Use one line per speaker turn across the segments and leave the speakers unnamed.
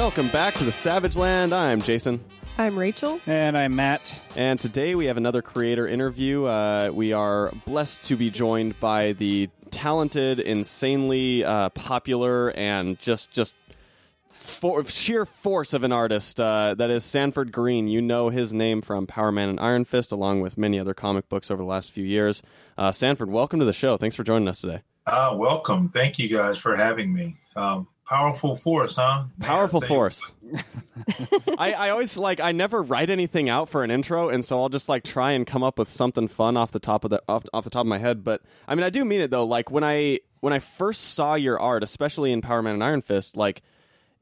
Welcome back to the Savage Land. I'm Jason.
I'm Rachel.
And I'm Matt.
And today we have another creator interview. Uh, we are blessed to be joined by the talented, insanely uh, popular, and just just for, sheer force of an artist uh, that is Sanford Greene. You know his name from Power Man and Iron Fist, along with many other comic books over the last few years. Uh, Sanford, welcome to the show. Thanks for joining us today.
Uh, welcome. Thank you guys for having me. Um, powerful force, huh?
Powerful force. I, I always like I never write anything out for an intro, and so I'll just like try and come up with something fun off the top of the off, off the top of my head. But I mean, I do mean it though. Like when I when I first saw your art, especially in Power Man and Iron Fist, like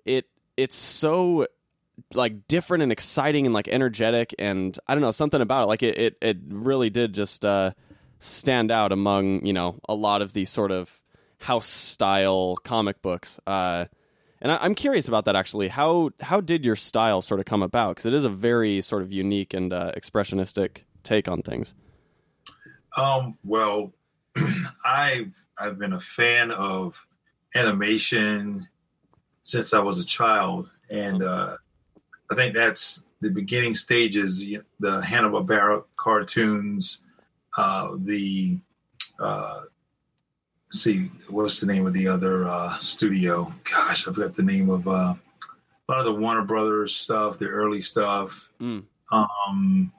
it it's so like different and exciting and like energetic and I don't know something about it. Like it it, it really did just uh, stand out among you know a lot of these sort of house style comic books. Uh, and I, am curious about that actually. How how did your style sort of come about? Because it is a very sort of unique and uh, expressionistic take on things.
Um, well, I've I've been a fan of animation since I was a child, and uh, I think that's the beginning stages. The Hanna Barbera cartoons, uh, the uh, see what's the name of the other uh, studio? Gosh, I forgot the name of uh, a lot of the Warner Brothers stuff, the early stuff. Mm. Um,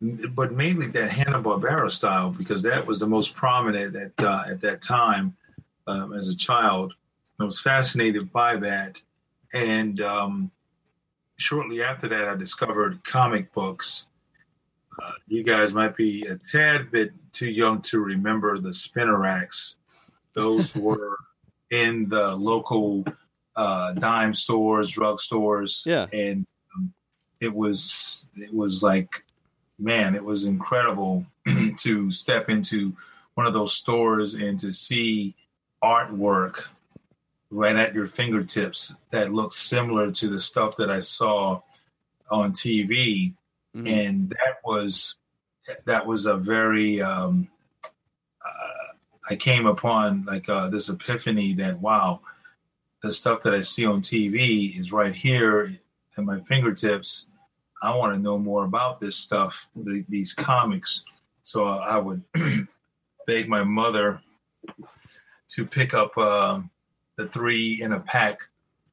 but mainly that Hanna Barbera style because that was the most prominent at uh, at that time um, as a child. I was fascinated by that, and um, shortly after that, I discovered comic books. Uh, you guys might be a tad bit too young to remember the Spinneracks. Those were in the local uh, dime stores, drug stores.
Yeah,
and um, it was it was like, man, it was incredible to step into one of those stores and to see artwork right at your fingertips that looks similar to the stuff that I saw on TV, mm-hmm. and that was that was a very um, I came upon like uh, this epiphany that wow, the stuff that I see on TV is right here at my fingertips. I want to know more about this stuff, the, these comics. So I would beg my mother to pick up uh, the three in a pack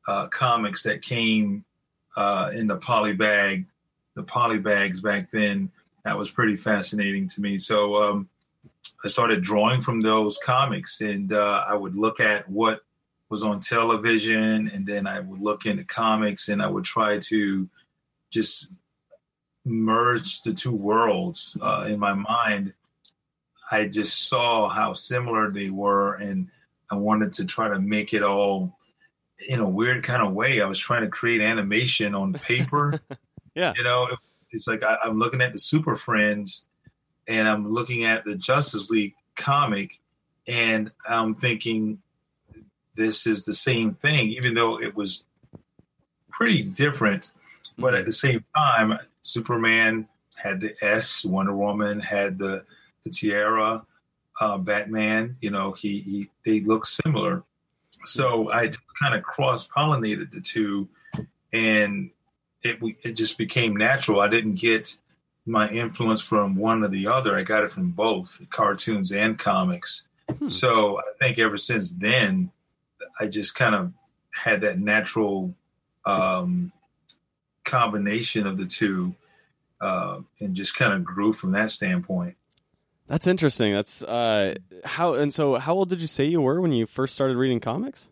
uh, comics that came uh, in the poly bag, the poly bags back then that was pretty fascinating to me. So um, I started drawing from those comics, and uh, I would look at what was on television, and then I would look into comics, and I would try to just merge the two worlds uh, in my mind. I just saw how similar they were, and I wanted to try to make it all in a weird kind of way. I was trying to create animation on paper.
yeah,
you know, it's like I, I'm looking at the Super Friends and I'm looking at the Justice League comic and I'm thinking this is the same thing, even though it was pretty different. But at the same time, Superman had the S, Wonder Woman had the the tiara, uh, Batman. You know, he, he they look similar. So I kind of cross pollinated the two, and it it just became natural. I didn't get my influence from one or the other. I got it from both cartoons and comics. Hmm. So I think ever since then, I just kind of had that natural um, combination of the two, uh, and just kind of grew from that standpoint.
That's interesting. That's uh, how. And so, how old did you say you were when you first started reading comics?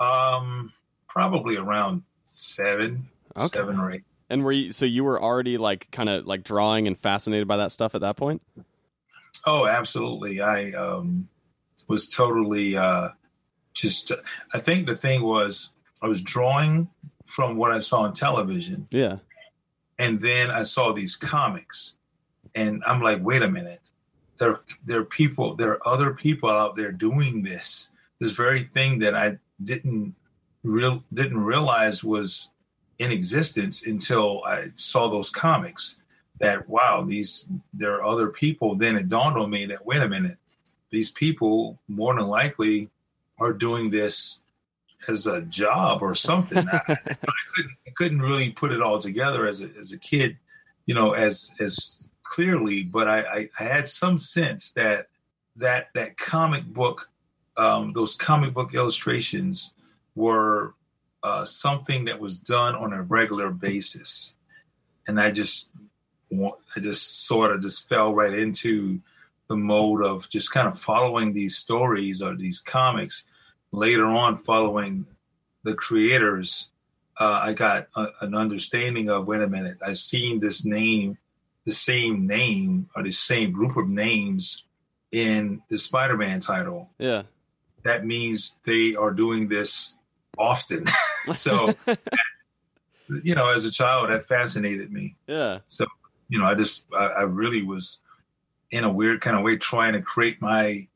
Um, probably around seven, okay. seven or eight.
And were you so you were already like kind of like drawing and fascinated by that stuff at that point?
Oh, absolutely. I um, was totally uh, just. I think the thing was I was drawing from what I saw on television.
Yeah.
And then I saw these comics, and I'm like, wait a minute. There, there are people. There are other people out there doing this. This very thing that I didn't real didn't realize was in existence until I saw those comics. That wow, these there are other people. Then it dawned on me that wait a minute, these people more than likely are doing this as a job or something. I, I, couldn't, I couldn't really put it all together as a, as a kid, you know, as as clearly. But I, I, I had some sense that that that comic book, um, those comic book illustrations were uh, something that was done on a regular basis, and I just I just sort of just fell right into the mode of just kind of following these stories or these comics. Later on, following the creators, uh, I got a, an understanding of wait a minute, I've seen this name, the same name or the same group of names in the Spider-Man title.
Yeah,
that means they are doing this often. so, you know, as a child, that fascinated me.
Yeah.
So, you know, I just, I, I really was in a weird kind of way trying to create my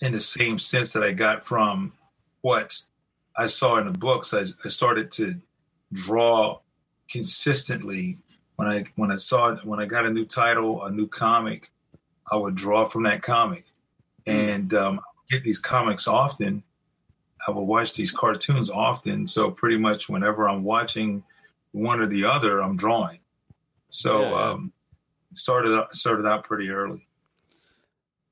in the same sense that I got from what I saw in the books. I, I started to draw consistently when I when I saw when I got a new title, a new comic, I would draw from that comic, hmm. and um, get these comics often. I would watch these cartoons often, so pretty much whenever I'm watching one or the other, I'm drawing. So yeah. um, started started out pretty early.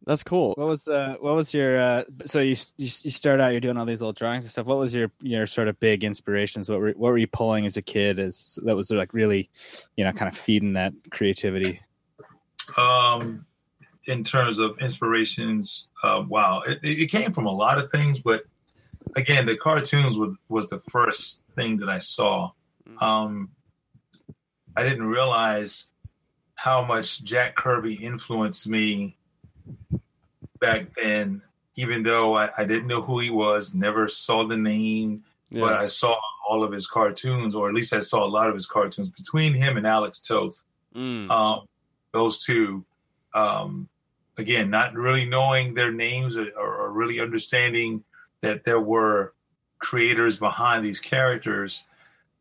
That's cool.
What was uh, what was your uh, so you, you you start out you're doing all these little drawings and stuff. What was your your sort of big inspirations? What were what were you pulling as a kid as that was like really, you know, kind of feeding that creativity?
Um, in terms of inspirations, uh, wow, it, it came from a lot of things, but again, the cartoons was was the first thing that I saw. Mm. Um, I didn't realize how much Jack Kirby influenced me back then, even though I, I didn't know who he was, never saw the name, yeah. but I saw all of his cartoons, or at least I saw a lot of his cartoons between him and Alex Toth. Mm. Um, those two, um, again, not really knowing their names or, or, really understanding that there were creators behind these characters.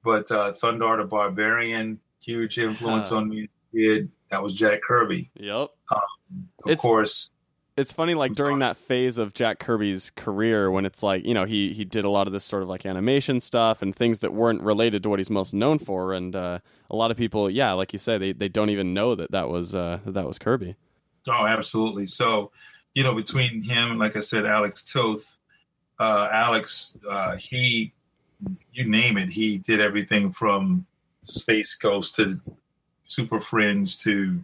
But uh, Thundarr the Barbarian, huge influence on me kid. That was Jack Kirby.
Yep.
Um, of it's, course.
It's funny, like during that phase of Jack Kirby's career, when it's like you know he he did a lot of this sort of like animation stuff and things that weren't related to what he's most known for, and uh, a lot of people, yeah, like you say, they they don't even know that that was uh, that was Kirby.
Oh, absolutely. So, you know, between him, and like I said, Alex Toth, uh, Alex, uh, he, you name it, he did everything from Space Ghost to Super Friends to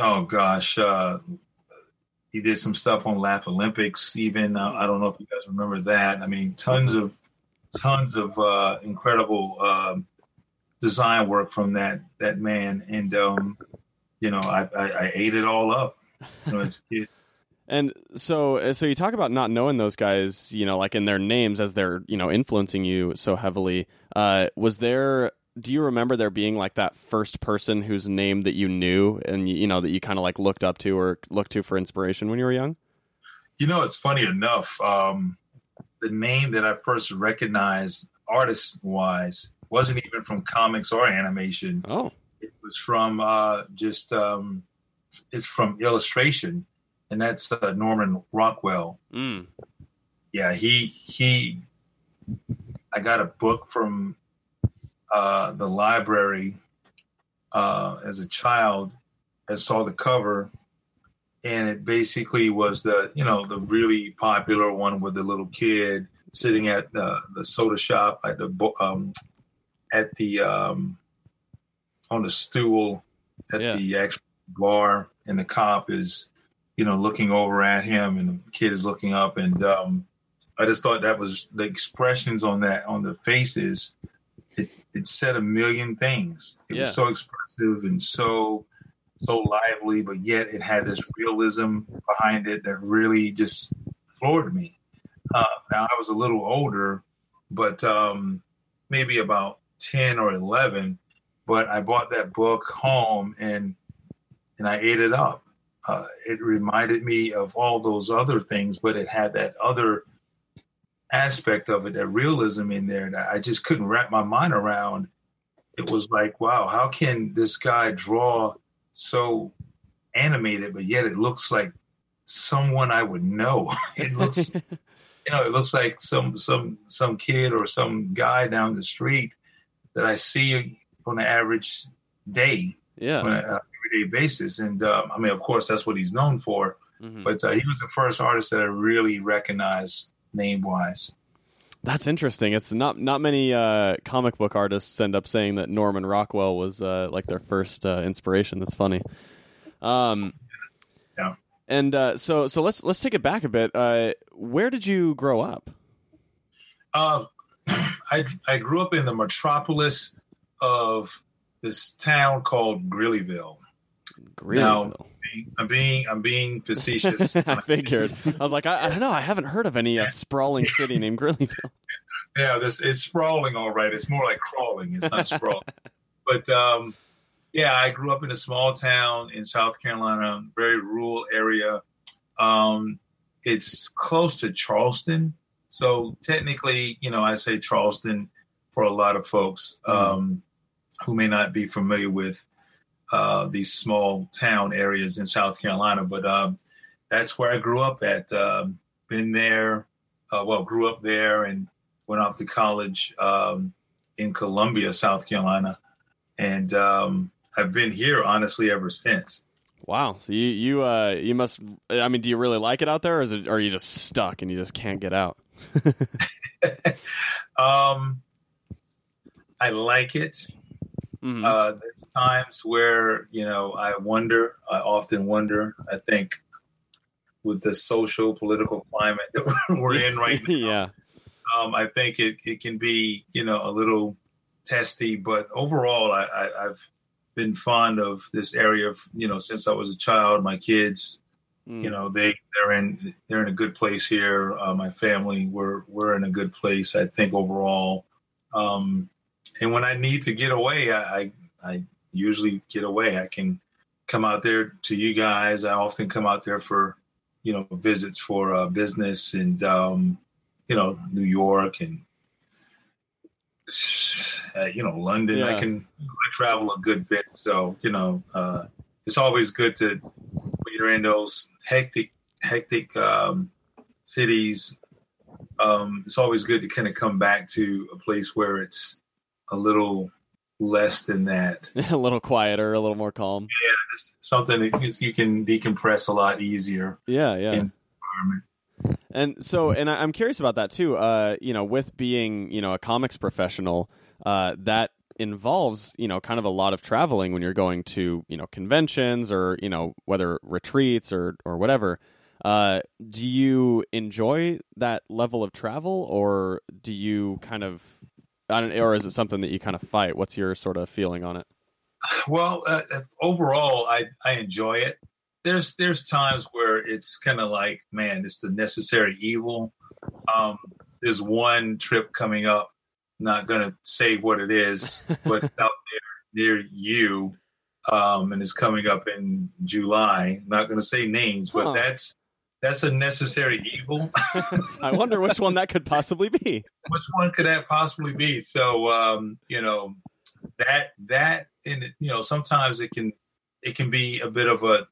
oh gosh, uh, he did some stuff on Laff-A-Lympics. Even uh, I don't know if you guys remember that. I mean, tons of tons of uh, incredible um, design work from that that man, and um, you know, I, I, I, ate it all up. You know, it's, it,
and so, so you talk about not knowing those guys, you know, like in their names as they're, you know, influencing you so heavily. Uh, was there do you remember there being like that first person whose name that you knew and you know that you kind of like looked up to or looked to for inspiration when you were young?
You know, it's funny enough. Um, the name that I first recognized, artist wise, wasn't even from comics or animation.
Oh,
it was from uh, just um, it's from illustration, and that's uh, Norman Rockwell.
Mm.
Yeah, he he. I got a book from uh, the library uh, as a child and saw the cover, and it basically was the you know the really popular one with the little kid sitting at the, the soda shop at the um, at the um, on the stool at yeah. the actual bar, and the cop is you know looking over at him, and the kid is looking up, and um, I just thought that was the expressions on that on the faces it said a million things. It yeah. was so expressive and so so lively, but yet it had this realism behind it that really just floored me. Uh, now I was a little older, but um, maybe about ten or eleven. But I bought that book home and and I ate it up. Uh, it reminded me of all those other things, but it had that other aspect of it, that realism in there that I just couldn't wrap my mind around. It was like, wow, how can this guy draw so animated, but yet it looks like someone I would know. it looks you know, it looks like some some some kid or some guy down the street that I see on an average day,
Yeah.
on an everyday basis. And um, I mean, of course, that's what he's known for.
Mhm.
But uh, he was the first artist that I really recognized name wise.
That's interesting. It's not not many uh, comic book artists end up saying that Norman Rockwell was uh, like their first uh, inspiration. That's funny. Um,
Yeah.
And uh, so so let's let's take it back a bit. Uh, where did you grow up?
Uh, I I grew up in the metropolis of this town called Greeleyville.
Greenville.
I'm being I'm being facetious.
I figured. I was like, I, I don't know. I haven't heard of any uh, sprawling city named Greenville.
yeah, this it's sprawling all right. It's more like crawling. It's not sprawling. but um, yeah, I grew up in a small town in South Carolina, very rural area. Um, it's close to Charleston, so technically, you know, I say Charleston for a lot of folks um, who may not be familiar with uh, these small town areas in South Carolina. But um, that's where I grew up at. Um, been there, uh, well, grew up there, and went off to college um, in Columbia, South Carolina, and um, I've been here honestly ever since.
Wow. So you you uh you must. I mean, do you really like it out there, or is it? Or are you just stuck and you just can't get out?
um, I like it.
Mhm.
Uh, times where you know I wonder. I often wonder. I think with the social political climate that we're in right now,
yeah.
um, I think it, it can be you know a little testy, but overall, I, I, I've been fond of this area of you know since I was a child. My kids,
Mm.
you know, they they're in they're in a good place here. Uh, my family, we're we're in a good place. I think overall, um, and when I need to get away, I, I I usually get away. I can come out there to you guys. I often come out there for you know visits for uh, business and um, you know New York and uh, you know London.
Yeah.
I can I travel a good bit, so you know uh, it's always good to when you're in those hectic hectic um, cities. Um, it's always good to kind of come back to a place where it's a little less than that.
a little quieter, a little more calm.
Yeah, Just something that you- can decompress a lot easier.
Yeah, yeah. And so, and I'm curious about that too. Uh, you know, with being you know a comics professional, uh, that involves you know kind of a lot of traveling when you're going to you know conventions or you know whether retreats or or whatever. Uh, do you enjoy that level of travel, or do you kind of, I don't, or is it something that you kind of fight? What's your sort of feeling on it?
Well, uh, uh, overall, I I enjoy it. There's there's times where it's kind of like, man, it's the necessary evil. Um, there's one trip coming up. Not gonna say what it is, but it's out there near you, um, and it's coming up in July. Not gonna say names, but
Huh.
that's that's a necessary evil.
I wonder which one that could possibly be.
which one could that possibly be? So um, you know that that and you know sometimes it can it can be a bit of a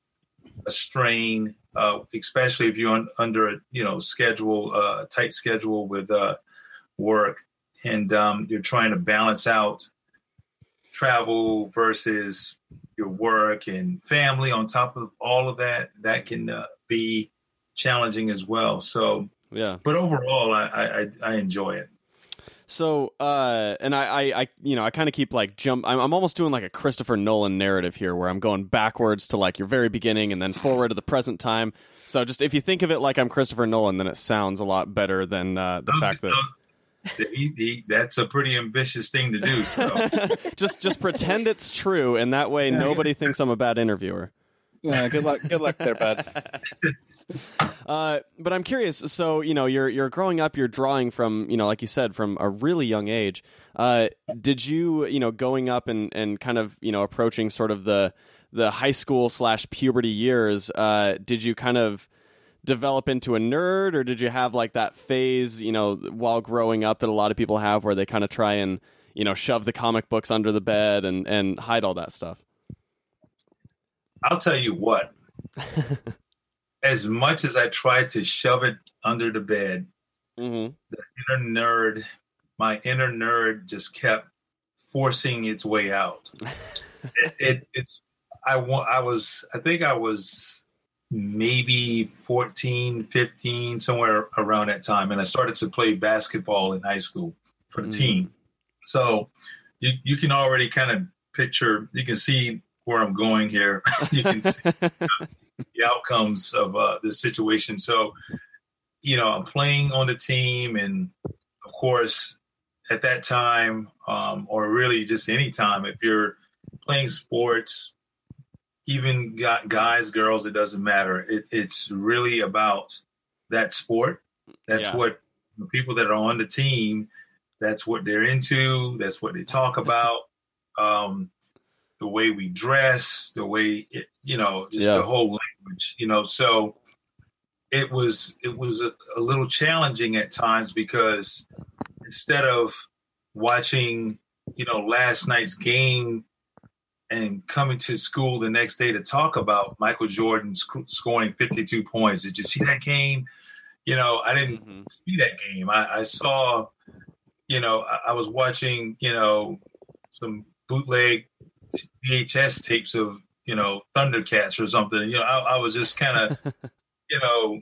a strain, uh, especially if you're on, under a you know schedule, uh, tight schedule with uh, work, and um, you're trying to balance out travel versus your work and family. On top of all of that, that can uh, be challenging as well. So,
Yeah.
but overall, I I, I- I enjoy it.
So, uh, and I, I, I, you know, I kind of keep like jump. I'm, I'm almost doing like a Christopher Nolan narrative here, where I'm going backwards to like your very beginning and then forward to the present time. So, just if you think of it like I'm Christopher Nolan, then it sounds a lot better than uh, the
Those-
fact that
those- he- he- that's a pretty ambitious thing to do. So
just just pretend it's true, and that way nobody thinks I'm a bad interviewer.
Yeah, good luck. Good luck there, bud.
Uh, but I'm curious. So you know, you're you're growing up. You're drawing from you know, like you said, from a really young age. Uh, did you you know going up and and kind of you know approaching sort of the the high school slash puberty years? Uh, did you kind of develop into a nerd, or did you have like that phase you know while growing up that a lot of people have, where they kind of try and you know shove the comic books under the bed and and hide all that stuff?
I'll tell you what. as much as I tried to shove it under the bed,
Mm-hmm.
the inner nerd, my inner nerd just kept forcing its way out. it, it, it's, I I was, I think I was maybe 14, 15, somewhere around that time. And I started to play basketball in high school for the
Mm.
team. So you, you can already kind of picture, you can see where I'm going here. you can see the outcomes of uh, this situation. So, you know, I'm playing on the team, and of course, at that time, um, or really just any time, if you're playing sports, even got guys, girls, it doesn't matter. It, it's really about that sport. That's
Yeah.
what the people that are on the team. That's what they're into. That's what they talk about. um, the way we dress, the way it, you know, just
Yeah.
the whole language, you know. So it was it was a, a little challenging at times because instead of watching, you know, last night's game and coming to school the next day to talk about Michael Jordan sc- scoring 52 points, did you see that game? You know, I didn't
Mhm.
see that game. I, I saw, you know, I, I was watching, you know, some bootleg VHS tapes of, you know, Thundercats or something. You know, I, I was just kind of, you know,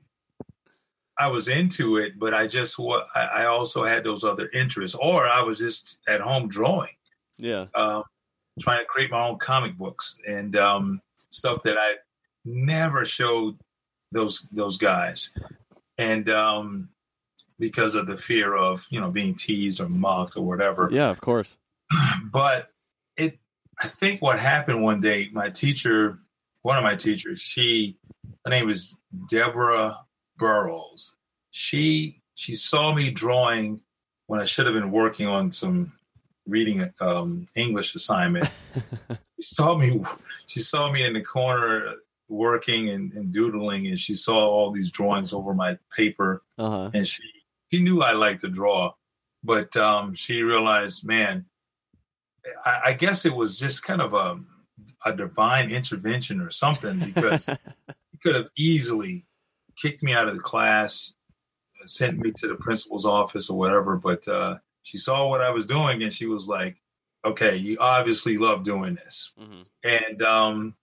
I was into it, but I just what I, also had those other interests, or I was just at home drawing,
Yeah.
um, trying to create my own comic books and um, stuff that I never showed those those guys, and um, because of the fear of you know being teased or mocked or whatever.
Yeah, of course.
But I think what happened one day, my teacher, one of my teachers, she, her name is Deborah Burrows. She she saw me drawing when I should have been working on some reading um, English assignment. she saw me. She saw me in the corner working and, and doodling, and she saw all these drawings over my paper
Uh huh.
and she she knew I liked to draw, but um, she realized, man, I, I guess it was just kind of a a divine intervention or something because he could have easily kicked me out of the class, sent me to the principal's office or whatever. But uh, she saw what I was doing and she was like, "Okay, you obviously love doing this."
hmm
and um,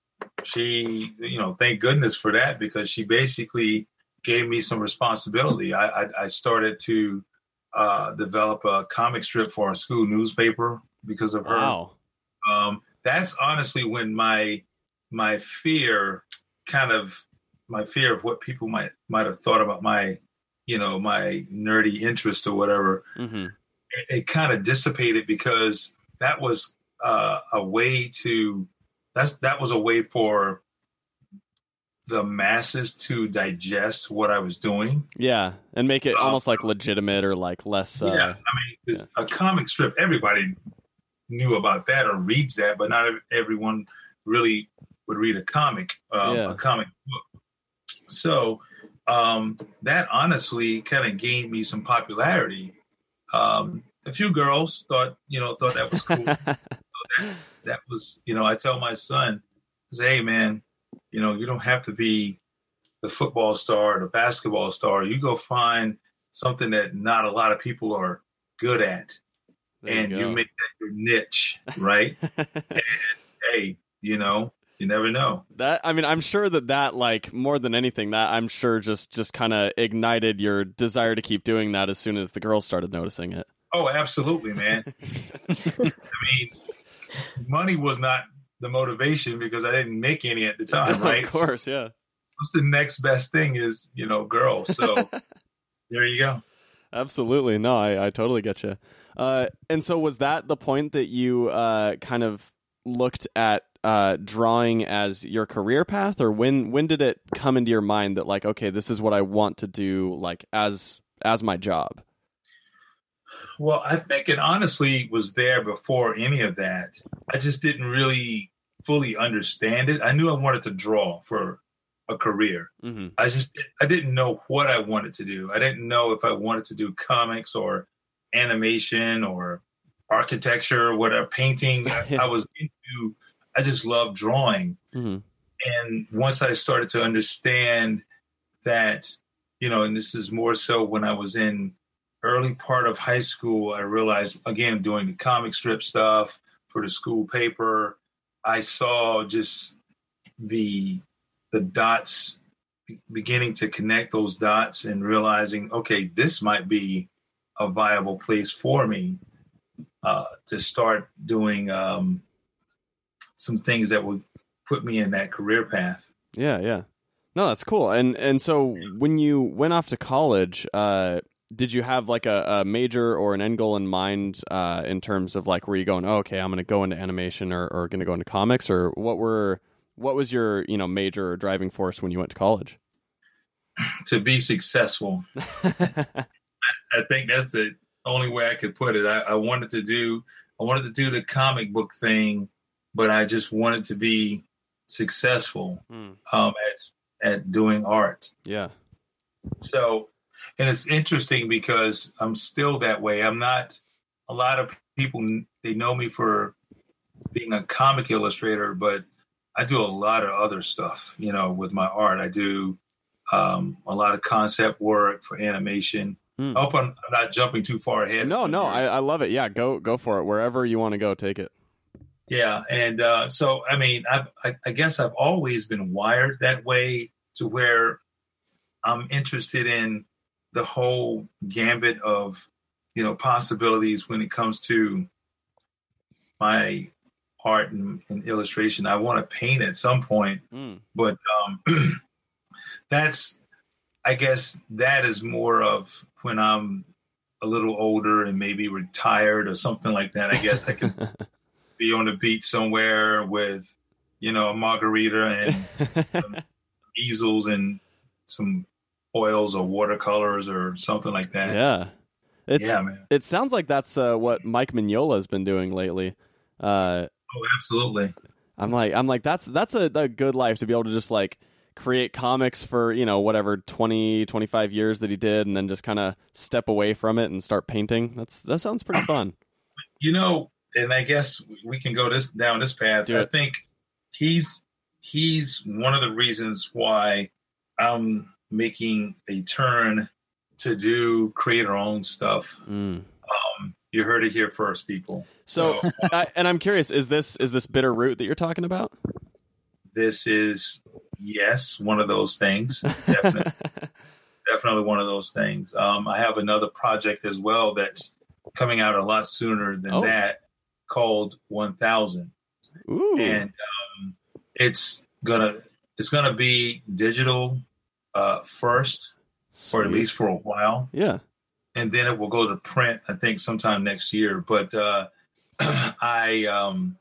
she, you know, thank goodness for that because she basically gave me some responsibility. I, I, I started to uh, develop a comic strip for our school newspaper because of her.
Wow.
Um, that's honestly when my my fear kind of my fear of what people might might have thought about my you know my nerdy interest or whatever
hmm
it, it kind of dissipated because that was uh, a way to that's that was a way for the masses to digest what I was doing.
Yeah, and make it
Um,
almost like legitimate or like less. Uh,
yeah, I mean, 'cause a comic strip, everybody knew about that or reads that, but not everyone really would read a comic, um,
Yeah.
a comic book. So um, that honestly kind of gained me some popularity. Um, a few girls thought, you know, thought that was cool. that was, you know, I tell my son, I say, hey man, you know, you don't have to be the football star or the basketball star. You go find something that not a lot of people are good at
There
and
you,
you, make that your niche, right? And, hey, you know, you never know.
that I mean, I'm sure that that like more than anything, that I'm sure just just kind of ignited your desire to keep doing that as soon as the girls started noticing it.
Oh, absolutely, man. I mean, money was not the motivation because I didn't make any at the time, right?
of course, yeah.
what's the next best thing is, you know, girls. So there you go.
Absolutely. No, I, I totally get you. Uh, and so was that the point that you uh, kind of looked at uh, drawing as your career path or when when did it come into your mind that like okay this is what I want to do like as as my job
Well, I think it honestly was there before any of that. I just didn't really fully understand it. I knew I wanted to draw for a career.
hmm
I just I didn't know what I wanted to do. I didn't know if I wanted to do comics or animation or architecture or whatever painting. I, I was into I just loved drawing.
hmm
And once I started to understand that, you know, and this is more so when I was in early part of high school, I realized again doing the comic strip stuff for the school paper, I saw just the the dots beginning to connect those dots and realizing, okay, this might be a viable place for me uh, to start doing um, some things that would put me in that career path.
Yeah, yeah. No, that's cool. And and so when you went off to college, uh, did you have like a, a, major or an end goal in mind uh, in terms of like were you going, oh, okay, I'm going to go into animation or, or going to go into comics, or what were what was your you know major or driving force when you went to college?
To be successful, I, I, think that's the only way I could put it. I, I wanted to do I wanted to do the comic book thing, but I just wanted to be successful mm. um, at at doing art.
Yeah.
So and it's interesting because I'm still that way. I'm not. A lot of people they know me for being a comic illustrator, but I do a lot of other stuff. You know, with my art, I do um, a lot of concept work for animation. Mm. I hope I'm, I'm, not jumping too far ahead.
No, no, I, I, love it. Yeah, go go for it. Wherever you want to go, take it.
Yeah, and uh, so I mean, I've, I, I guess I've always been wired that way to where I'm interested in the whole gambit of you know possibilities when it comes to my art and, and illustration. I want to paint at some point, mm. but um, that's I guess that is more of when I'm a little older and maybe retired or something like that. I guess I can be on the beach somewhere with you know a margarita and easels and some oils or watercolors or something like that.
Yeah. It's,
yeah, man.
It sounds like that's uh, what Mike Mignola has been doing lately. Uh,
oh, absolutely.
I'm like, I'm like, that's that's a, a, good life to be able to just like create comics for you know whatever 20, 25 years that he did, and then just kind of step away from it and start painting. That's that sounds pretty fun.
You know, and I guess we can go this down this path. I think he's he's one of the reasons why I'm making a turn to do create our own stuff. Mm. Um, you heard it here first, people.
So, so uh, and I'm curious, is this is this Bitter Root that you're talking about?
This is yes, one of those things. Definitely, definitely one of those things. Um, I have another project as well that's coming out a lot sooner than oh. that, called One Thousand, and um, it's gonna it's gonna be digital uh, first, Sweet. or at least for a while.
Yeah.
And then it will go to print, I think, sometime next year. But uh, I um,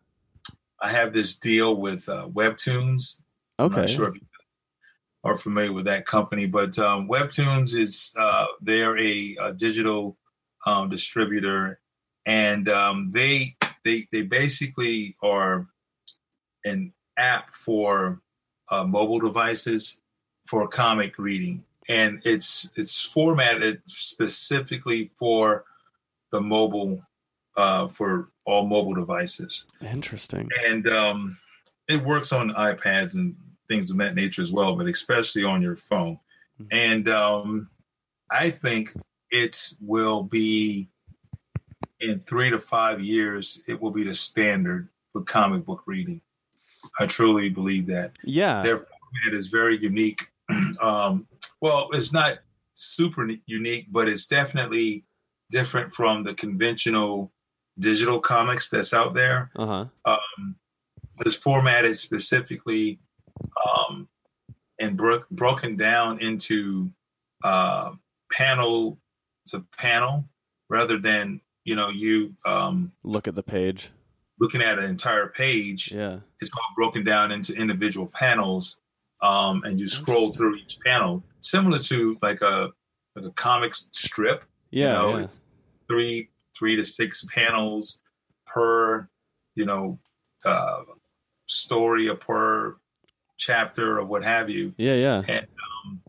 I have this deal with uh, Webtoons.
Okay.
I'm not sure if you are familiar with that company, but um, Webtoons is uh, they're a, a digital um, distributor, and um, they they they basically are an app for uh, mobile devices for comic reading, and it's it's formatted specifically for the mobile uh, for all mobile devices.
Interesting.
And um, it works on iPads and things of that nature as well, but especially on your phone. Mm-hmm. And um, I think it will be in three to five years. It will be the standard for comic book reading. I truly believe that.
Yeah,
their format is very unique um, well, it's not super unique, but it's definitely different from the conventional digital comics that's out there.
Uh-huh.
Um, it's formatted specifically um, and bro- broken down into uh, panel to panel rather than you know you um,
look at the page
looking at an entire page
yeah
it's all broken down into individual panels um, and you scroll through each panel, similar to like a like a comic strip.
Yeah, you know, yeah.
three three to six panels per you know uh, story or per chapter or what have you.
Yeah, yeah.
And, um,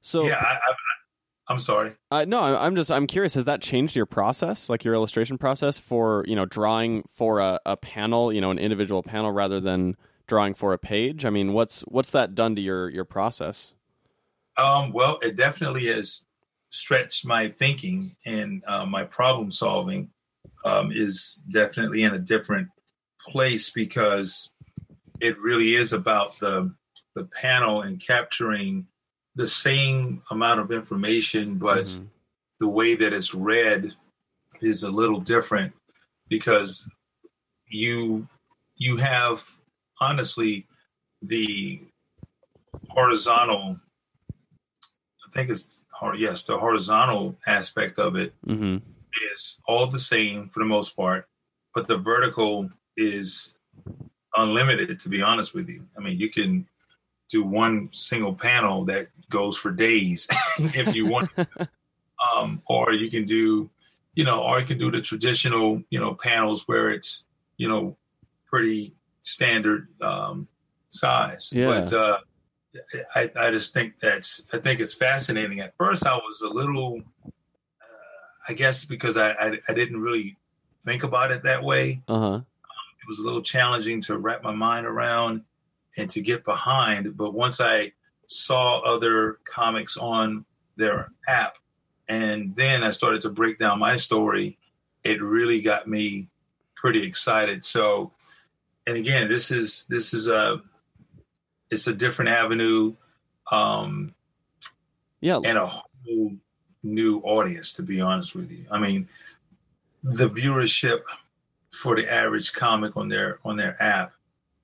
so
yeah, I, I, am sorry.
Uh, no, I'm just I'm curious. Has that changed your process, like your illustration process for you know drawing for a, a panel, you know, an individual panel rather than drawing for a page? I mean, what's what's that done to your your process?
Um, well, it definitely has stretched my thinking and uh, my problem solving um, is definitely in a different place because it really is about the the panel and capturing the same amount of information, but
Mhm.
the way that it's read is a little different because you you have honestly the horizontal i think it's yes the horizontal aspect of it
Mhm.
is all the same for the most part but the vertical is unlimited to be honest with you. I mean you can do one single panel that goes for days if you want. Um, or you can do you know or you can do the traditional you know panels where it's you know pretty standard um, size.
Yeah.
but uh, I, I just think that's i think it's fascinating. At first i was a little uh, i guess because I, I i didn't really think about it that way.
Uh-huh.
It was a little challenging to wrap my mind around and to get behind. But once I saw other comics on their app, and then I started to break down my story, it really got me pretty excited. So, and again, this is this is a it's a different avenue um,
Yeah.
and a whole new audience. To be honest with you, I mean, the viewership for the average comic on their on their app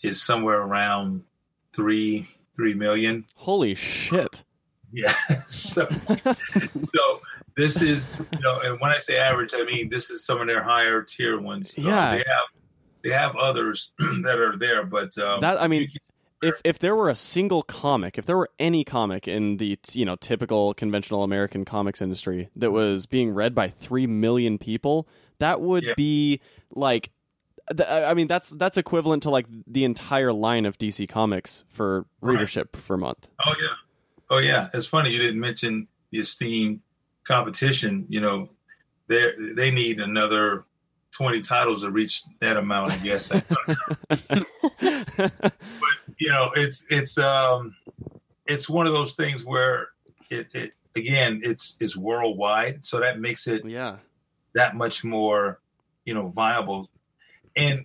is somewhere around three three million.
Holy shit.
Yeah. so so this is you know, and when I say average, I mean this is some of their higher tier ones. So
Yeah.
they have they have others that are there, but um,
That I mean if if there were a single comic, if there were any comic in the you know typical conventional American comics industry that was being read by three million people, that would
Yeah.
be like, th- I mean that's that's equivalent to like the entire line of DC Comics for
Right.
for a month.
Oh yeah, oh yeah. It's funny you didn't mention the esteemed competition. You know, they they need another twenty titles to reach that amount. I guess. But you know, it's it's um, it's one of those things where it, it again, it's it's worldwide, so that makes it
yeah.
that much more, you know, viable. And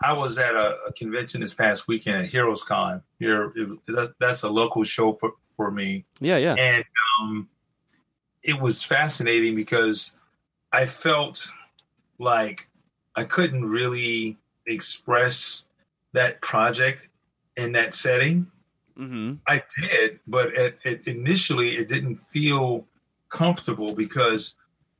I was at a, a convention this past weekend at Heroes Con. Here, it, that's, that's a local show for, for me,
Yeah, yeah.
and um, it was fascinating because I felt like I couldn't really express that project in that setting.
Mm-hmm.
I did, but at, at initially it didn't feel comfortable because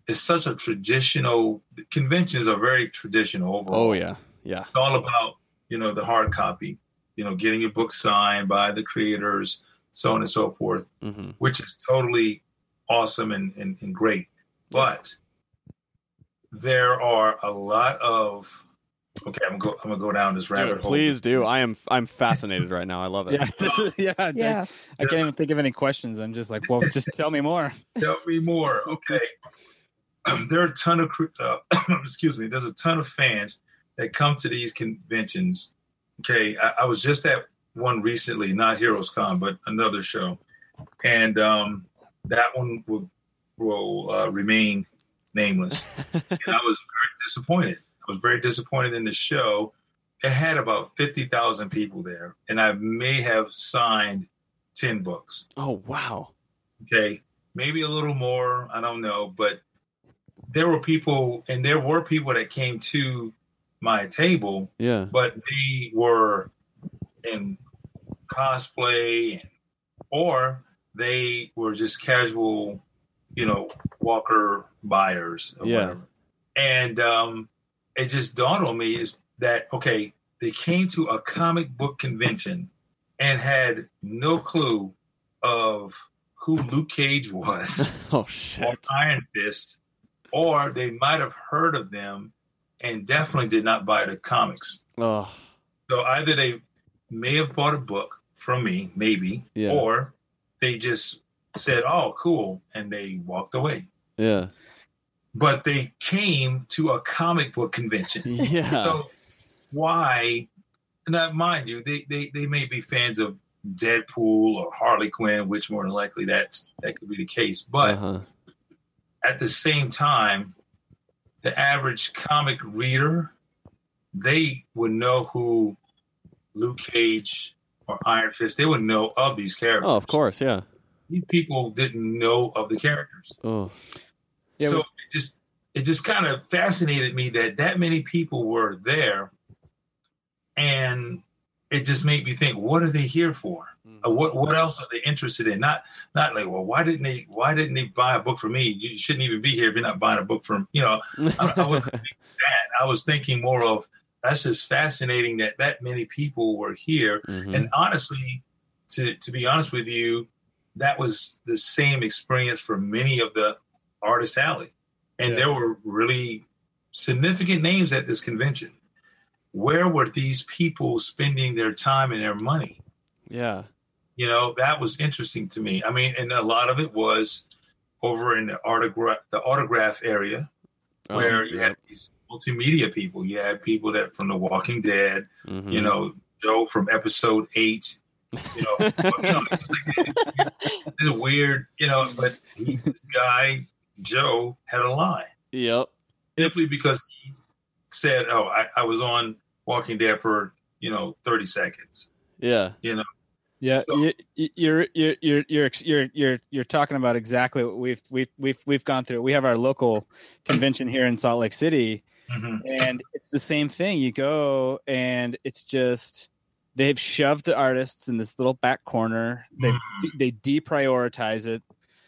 it's such a traditional. Conventions are very traditional overall.
Oh yeah, yeah.
it's all about you know the hard copy, you know, getting your book signed by the creators, so on and so forth,
Mm-hmm.
which is totally awesome and, and, and great. But there are a lot of okay. I'm gonna go. I'm gonna go down this rabbit
Dude,
hole.
please do. I am I'm fascinated right now. I love it.
Yeah, this is, yeah, I-
Yeah.
I can't even think of any questions. I'm just like, well, just tell me more.
Tell me more. Okay. there are a ton of, uh, excuse me, there's a ton of fans that come to these conventions. Okay. I, I was just at one recently, not Heroes Con, but another show. And um, that one will, will uh, remain nameless. and I was very disappointed. I was very disappointed in the show. It had about 50,000 people there, and I may have signed 10 books
Oh wow.
okay maybe a little more i don't know but there were people and there were people that came to my table
Yeah.
but they were in cosplay or they were just casual you know walker buyers or
Yeah.
whatever and um it just dawned on me is that okay they came to a comic book convention and had no clue of who Luke Cage was
Oh
or
shit.
Iron Fist, or they might have heard of them and definitely did not buy the comics.
Oh
So either they may have bought a book from me, maybe,
Yeah.
or they just said, "Oh, cool," and they walked away.
yeah.
But they came to a comic book convention.
Yeah.
So why? Now, mind you, they, they they may be fans of Deadpool or Harley Quinn, which more than likely that's that could be the case. But
Uh-huh.
At the same time, the average comic reader, they would know who Luke Cage or Iron Fist, they would know of these characters.
Oh, of course, yeah.
These people didn't know of the characters.
Oh,
Yeah,
so
we-
it just it just kind of fascinated me that that many people were there, and it just made me think, what are they here for? Uh, what what else are they interested in? Not not like, well, why didn't they why didn't they buy a book for me? You shouldn't even be here if you're not buying a book from you know. I, I wasn't thinking that. I was thinking more of that's just fascinating that that many people were here,
Mhm.
and honestly, to to be honest with you, that was the same experience for many of the artists alley, and
Yeah.
there were really significant names at this convention. Where were these people spending their time and their money?
yeah,
You know, that was interesting to me. I mean, and a lot of it was over in the autograph the autograph area
Oh,
where you
yeah.
had these multimedia people. You had people that from The Walking Dead,
Mhm.
you know, Joe from episode eight. You know, you know it's, like, it's weird, you know, but he, this guy, Joe, had a line.
Yep.
simply because he said, Oh, I, I was on Walking Dead for, you know, 30 seconds.
Yeah.
You know,
Yeah,
So-
you, you- you're you're you're you're you're you're you're talking about exactly what we've we've we've we've gone through. We have our local convention here in Salt Lake City,
Mhm.
and it's the same thing. You go, and it's just they've shoved the artists in this little back corner. They they deprioritize it,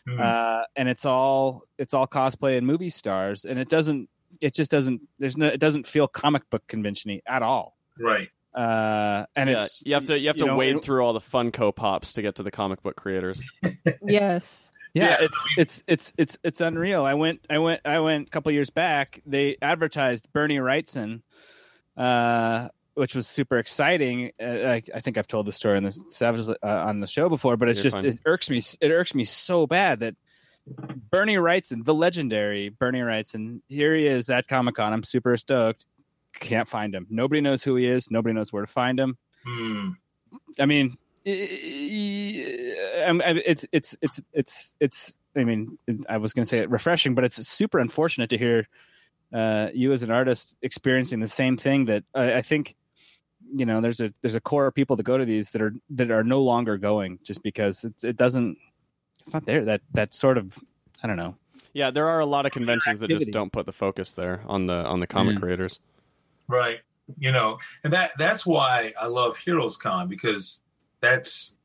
Mhm.
uh, and it's all it's all cosplay and movie stars, and it doesn't it just doesn't there's no it doesn't feel comic book convention-y at all.
right.
Uh, and
yeah.
it's
You have to you have to
know,
wade
it-
through all the Funko Pops to get to the comic book creators.
Yes.
yeah,
Yeah,
it's it's it's it's it's unreal i went i went i went a couple years back they advertised bernie wrightson uh which was super exciting uh, I, I think i've told the story on this savage uh, on the show before but it's
You're
just
fine.
it irks me it irks me so bad that bernie wrightson the legendary bernie wrightson here he is at comic-con i'm super stoked can't find him nobody knows who he is nobody knows where to find him
Mm.
I mean, I- it's it's it's it's it's. I mean, I was going to say it refreshing, but it's super unfortunate to hear uh, you as an artist experiencing the same thing. That I, I think, you know, there's a there's a core of people that go to these that are that are no longer going just because it's it doesn't it's not there. That that sort of I don't know.
Yeah, there are a lot of conventions that just don't put the focus there on the on the comic
Mm.
creators.
Right. You know, and that that's why I love Heroes Con because that's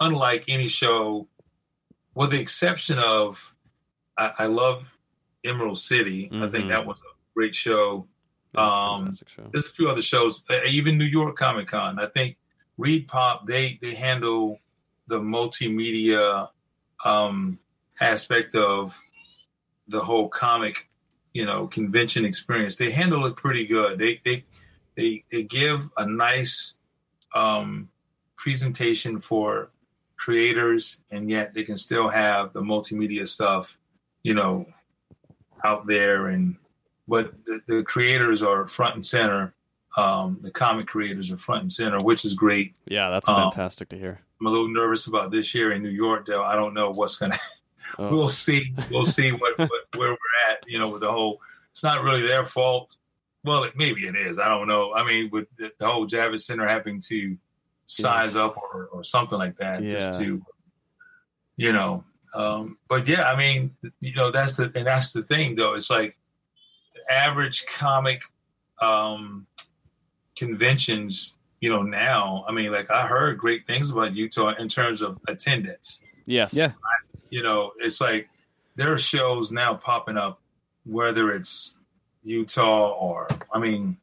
unlike any show, with the exception of I, I love Emerald City. I think
Mhm.
that was a great show.
It's
Um,
fantastic show.
There's a few other shows, uh, even New York Comic Con. I think ReedPop they they handle the multimedia um, aspect of the whole comic, you know, convention experience. They handle it pretty good. They they they they give a nice um, presentation for creators, and yet they can still have the multimedia stuff, you know, out there. And but the, the creators are front and center. Um, the comic creators are front and center, which is great.
Yeah, that's
um,
fantastic to hear.
I'm a little nervous about this year in New York, though. I don't know what's gonna.
Oh.
We'll see. We'll see what, what where we're at. You know, with the whole. It's not really their fault. Well, it, maybe it is. I don't know. I mean, with the, the whole Javits Center having to size up or, or something like that, just to, you know. Um, but yeah, I mean, you know, that's the and that's the thing, though. It's like the average comic um, conventions. You know, now, I mean, like I heard great things about Utah in terms of attendance
yes.
Yeah.
you know, it's like there are shows now popping up, whether it's Utah or I mean,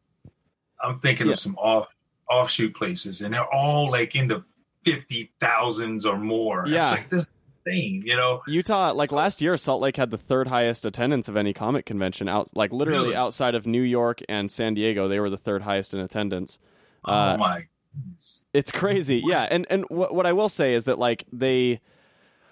I'm thinking
Yeah.
of some off offshoot places, and they're all like in the fifty thousands or more.
Yeah.
it's like this thing, you know.
Utah, like last year, Salt Lake had the third highest attendance of any comic convention out, like literally
Really?
outside of New York and San Diego. They were the third highest in attendance. Uh,
oh my.
It's crazy, yeah. And and what what I will say is that like they,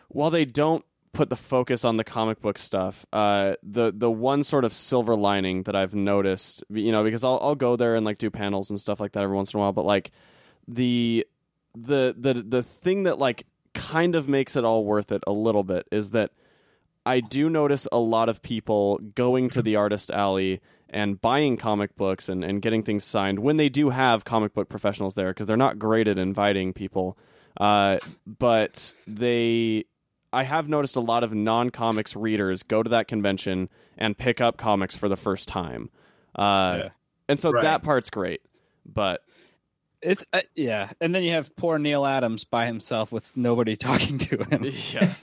while they don't put the focus on the comic book stuff, uh, the the one sort of silver lining that I've noticed, you know, because I'll I'll go there and like do panels and stuff like that every once in a while, but like the the the the thing that like kind of makes it all worth it a little bit is that I do notice a lot of people going to the artist alley and buying comic books and, and getting things signed when they do have comic book professionals there because they're not great at inviting people. Uh, but they, I have noticed a lot of non comics readers go to that convention and pick up comics for the first time. Uh,
Yeah.
And so
Right.
that part's great. But
It's uh, yeah, and then you have poor Neal Adams by himself with nobody talking to him.
yeah,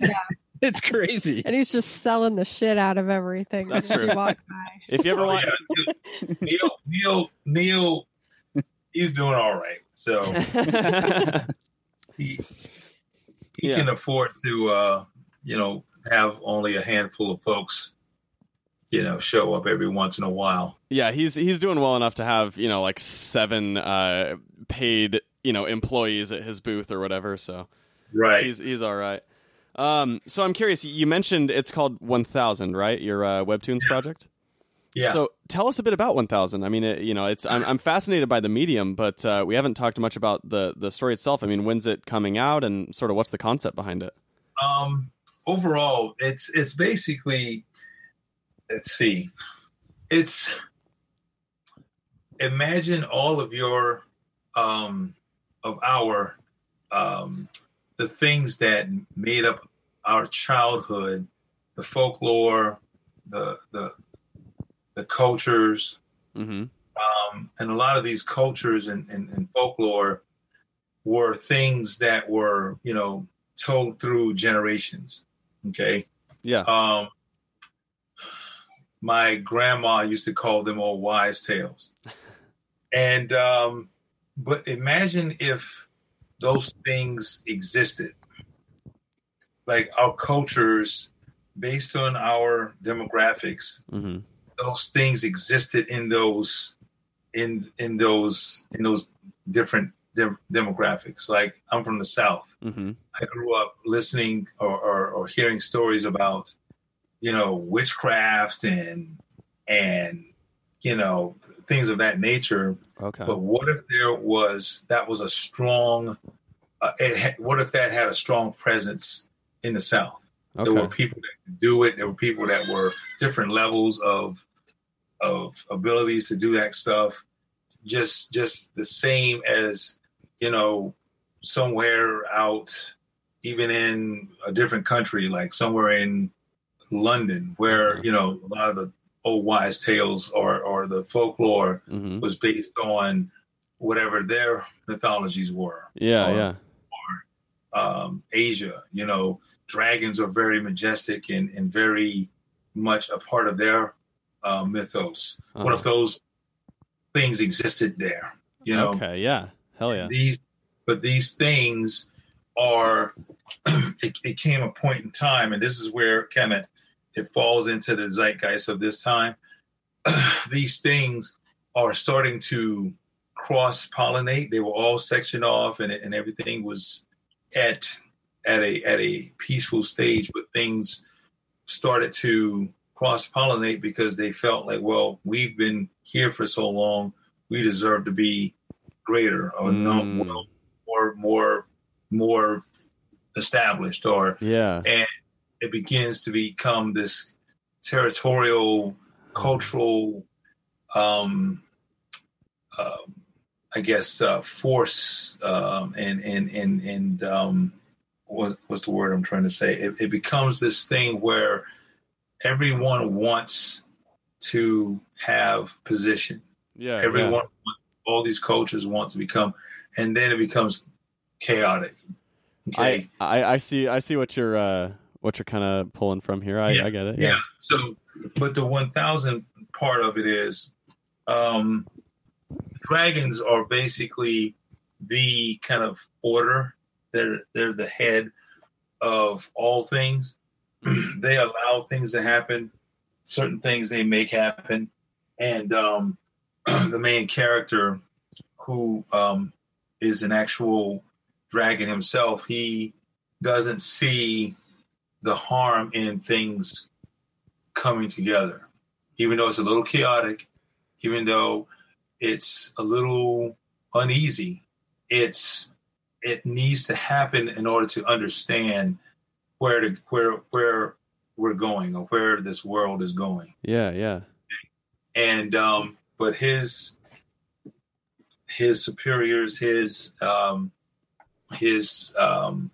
It's crazy.
And he's just selling the shit out of everything
That's
as
true.
you walk by.
if you ever
Oh,
want.
yeah. Neal, Neal, Neal, he's doing all right. So he he
Yeah.
can afford to, uh, you know, have only a handful of folks, you know, show up every once in a while.
Yeah, he's he's doing well enough to have you know like seven uh, paid you know employees at his booth or whatever. So
Right.
he's he's all right. Um, so I'm curious. You mentioned it's called 1000, right? Your uh, webtoons project.
yeah.
So tell us a bit about 1000. I mean, it, you know, it's I'm, I'm fascinated by the medium, but uh, we haven't talked much about the the story itself. I mean, when's it coming out, and sort of what's the concept behind it?
um overall it's it's basically let's see it's imagine all of your um of our um the things that made up our childhood the folklore the the the cultures
Mm-hmm.
um, and a lot of these cultures and, and, and folklore were things that were you know told through generations okay
Yeah.
um, my grandma used to call them all wise tales and um, but imagine if those things existed like our cultures based on our demographics
Mm-hmm.
those things existed in those in in those in those different dem- demographics like i'm from the south
Mm-hmm.
i grew up listening or, or, or hearing stories about you know witchcraft and and you know things of that nature
Okay.
but what if there was that was a strong uh, it ha- what if that had a strong presence in the south there were people that could do it. There were people that were different levels of of abilities to do that stuff. Just just the same as you know somewhere out, even in a different country, like somewhere in London, where you know a lot of the old wise tales or or the folklore
Mm-hmm.
was based on whatever their mythologies were
Yeah.
or-
Yeah.
Um, Asia. You know, dragons are very majestic and, and very much a part of their uh, mythos. What if
Uh-huh.
those things existed there? You know,
Okay. Yeah. Hell yeah.
these, but these things are. it, it came a point in time, and this is where kind of it falls into the zeitgeist of this time. these things are starting to cross pollinate. They were all sectioned off, and and everything was at at a at a peaceful stage, but things started to cross pollinate because they felt like, well, we've been here for so long, we deserve to be greater or
Mm.
well, more more more established or
Yeah.
and it begins to become this territorial cultural um um i guess uh force um and and and and um what, what's the word i'm trying to say it, it becomes this thing where everyone wants to have position
Yeah.
everyone
yeah.
all these cultures want to become and then it becomes chaotic okay
I, I I see I see what you're uh what you're kind of pulling from here. I,
Yeah.
I get it.
yeah.
Yeah.
So, but the 1000 part of it is um, dragons are basically the kind of order. They're they're the head of all things. they allow things to happen. Certain things they make happen, and um, the main character, who um, is an actual dragon himself, he doesn't see the harm in things coming together, even though it's a little chaotic, even though it's a little uneasy. It's it needs to happen in order to understand where to where where we're going or where this world is going.
Yeah, yeah.
And um, but his his superiors, his um, his um,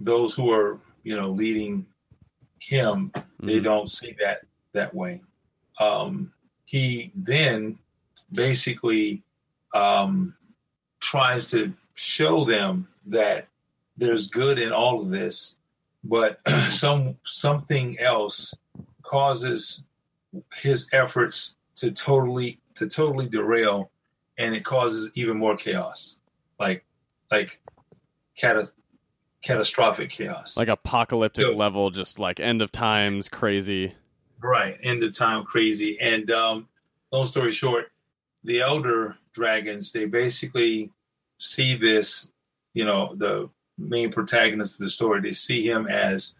those who are you know leading him, they
Mhm.
don't see that that way. Um, he then basically um, tries to show them that there's good in all of this, but some something else causes his efforts to totally to totally derail, and it causes even more chaos, like like catas- catastrophic chaos.
Like apocalyptic
So-
level, just like end of times, crazy.
Right, end of time crazy. And um, long story short, the elder dragons they basically see this, you know, the main protagonist of the story. They see him as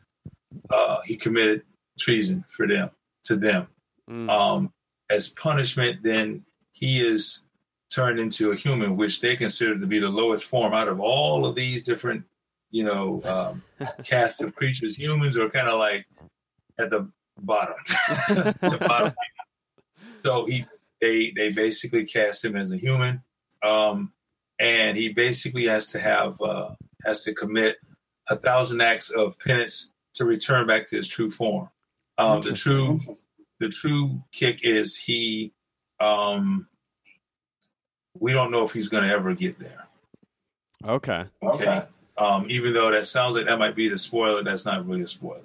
uh, he committed treason for them to them.
Mm.
Um, as punishment, then he is turned into a human, which they consider to be the lowest form out of all of these different, you know, um, cast of creatures. Humans are kind of like at the bottom. the bottom. So he, they, they basically cast him as a human, um, and he basically has to have uh, has to commit a thousand acts of penance to return back to his true form. Um, the true the true kick is he um we don't know if he's going to ever get there
Okay.
okay um even though that sounds like that might be the spoiler that's not really a spoiler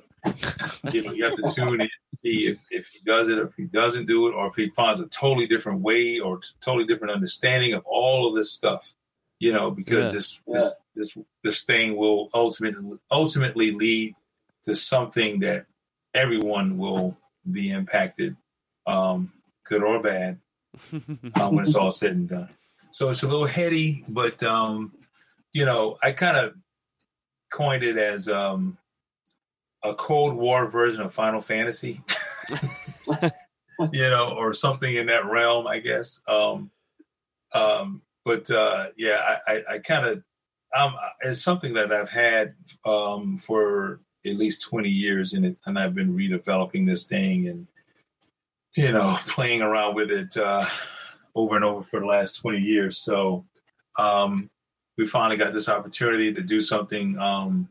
you know you have to tune in to see if, if he does it if he doesn't do it or if he finds a totally different way or totally different understanding of all of this stuff you know because
Yeah.
this this this this thing will ultimately ultimately lead to something that everyone will be impacted um good or bad uh, when it's all said and done. So it's a little heady, but um, you know, I kind of coined it as um, a Cold War version of Final Fantasy, you know, or something in that realm, I guess. Um, um, but uh, yeah, I, I, I kind of um, it's something that I've had um, for at least twenty years, and it, and I've been redeveloping this thing and you know, playing around with it uh, over and over for the last 20 years. So um, we finally got this opportunity to do something um,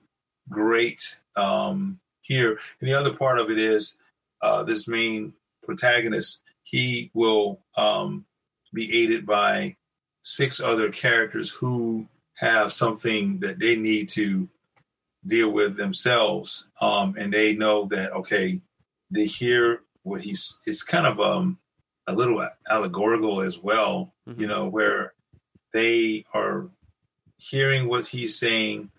great um, here. And the other part of it is uh, this main protagonist, he will um, be aided by six other characters who have something that they need to deal with themselves. Um, and they know that, okay, they hear what he's it's kind of um a little allegorical as well you know where they are hearing what he's saying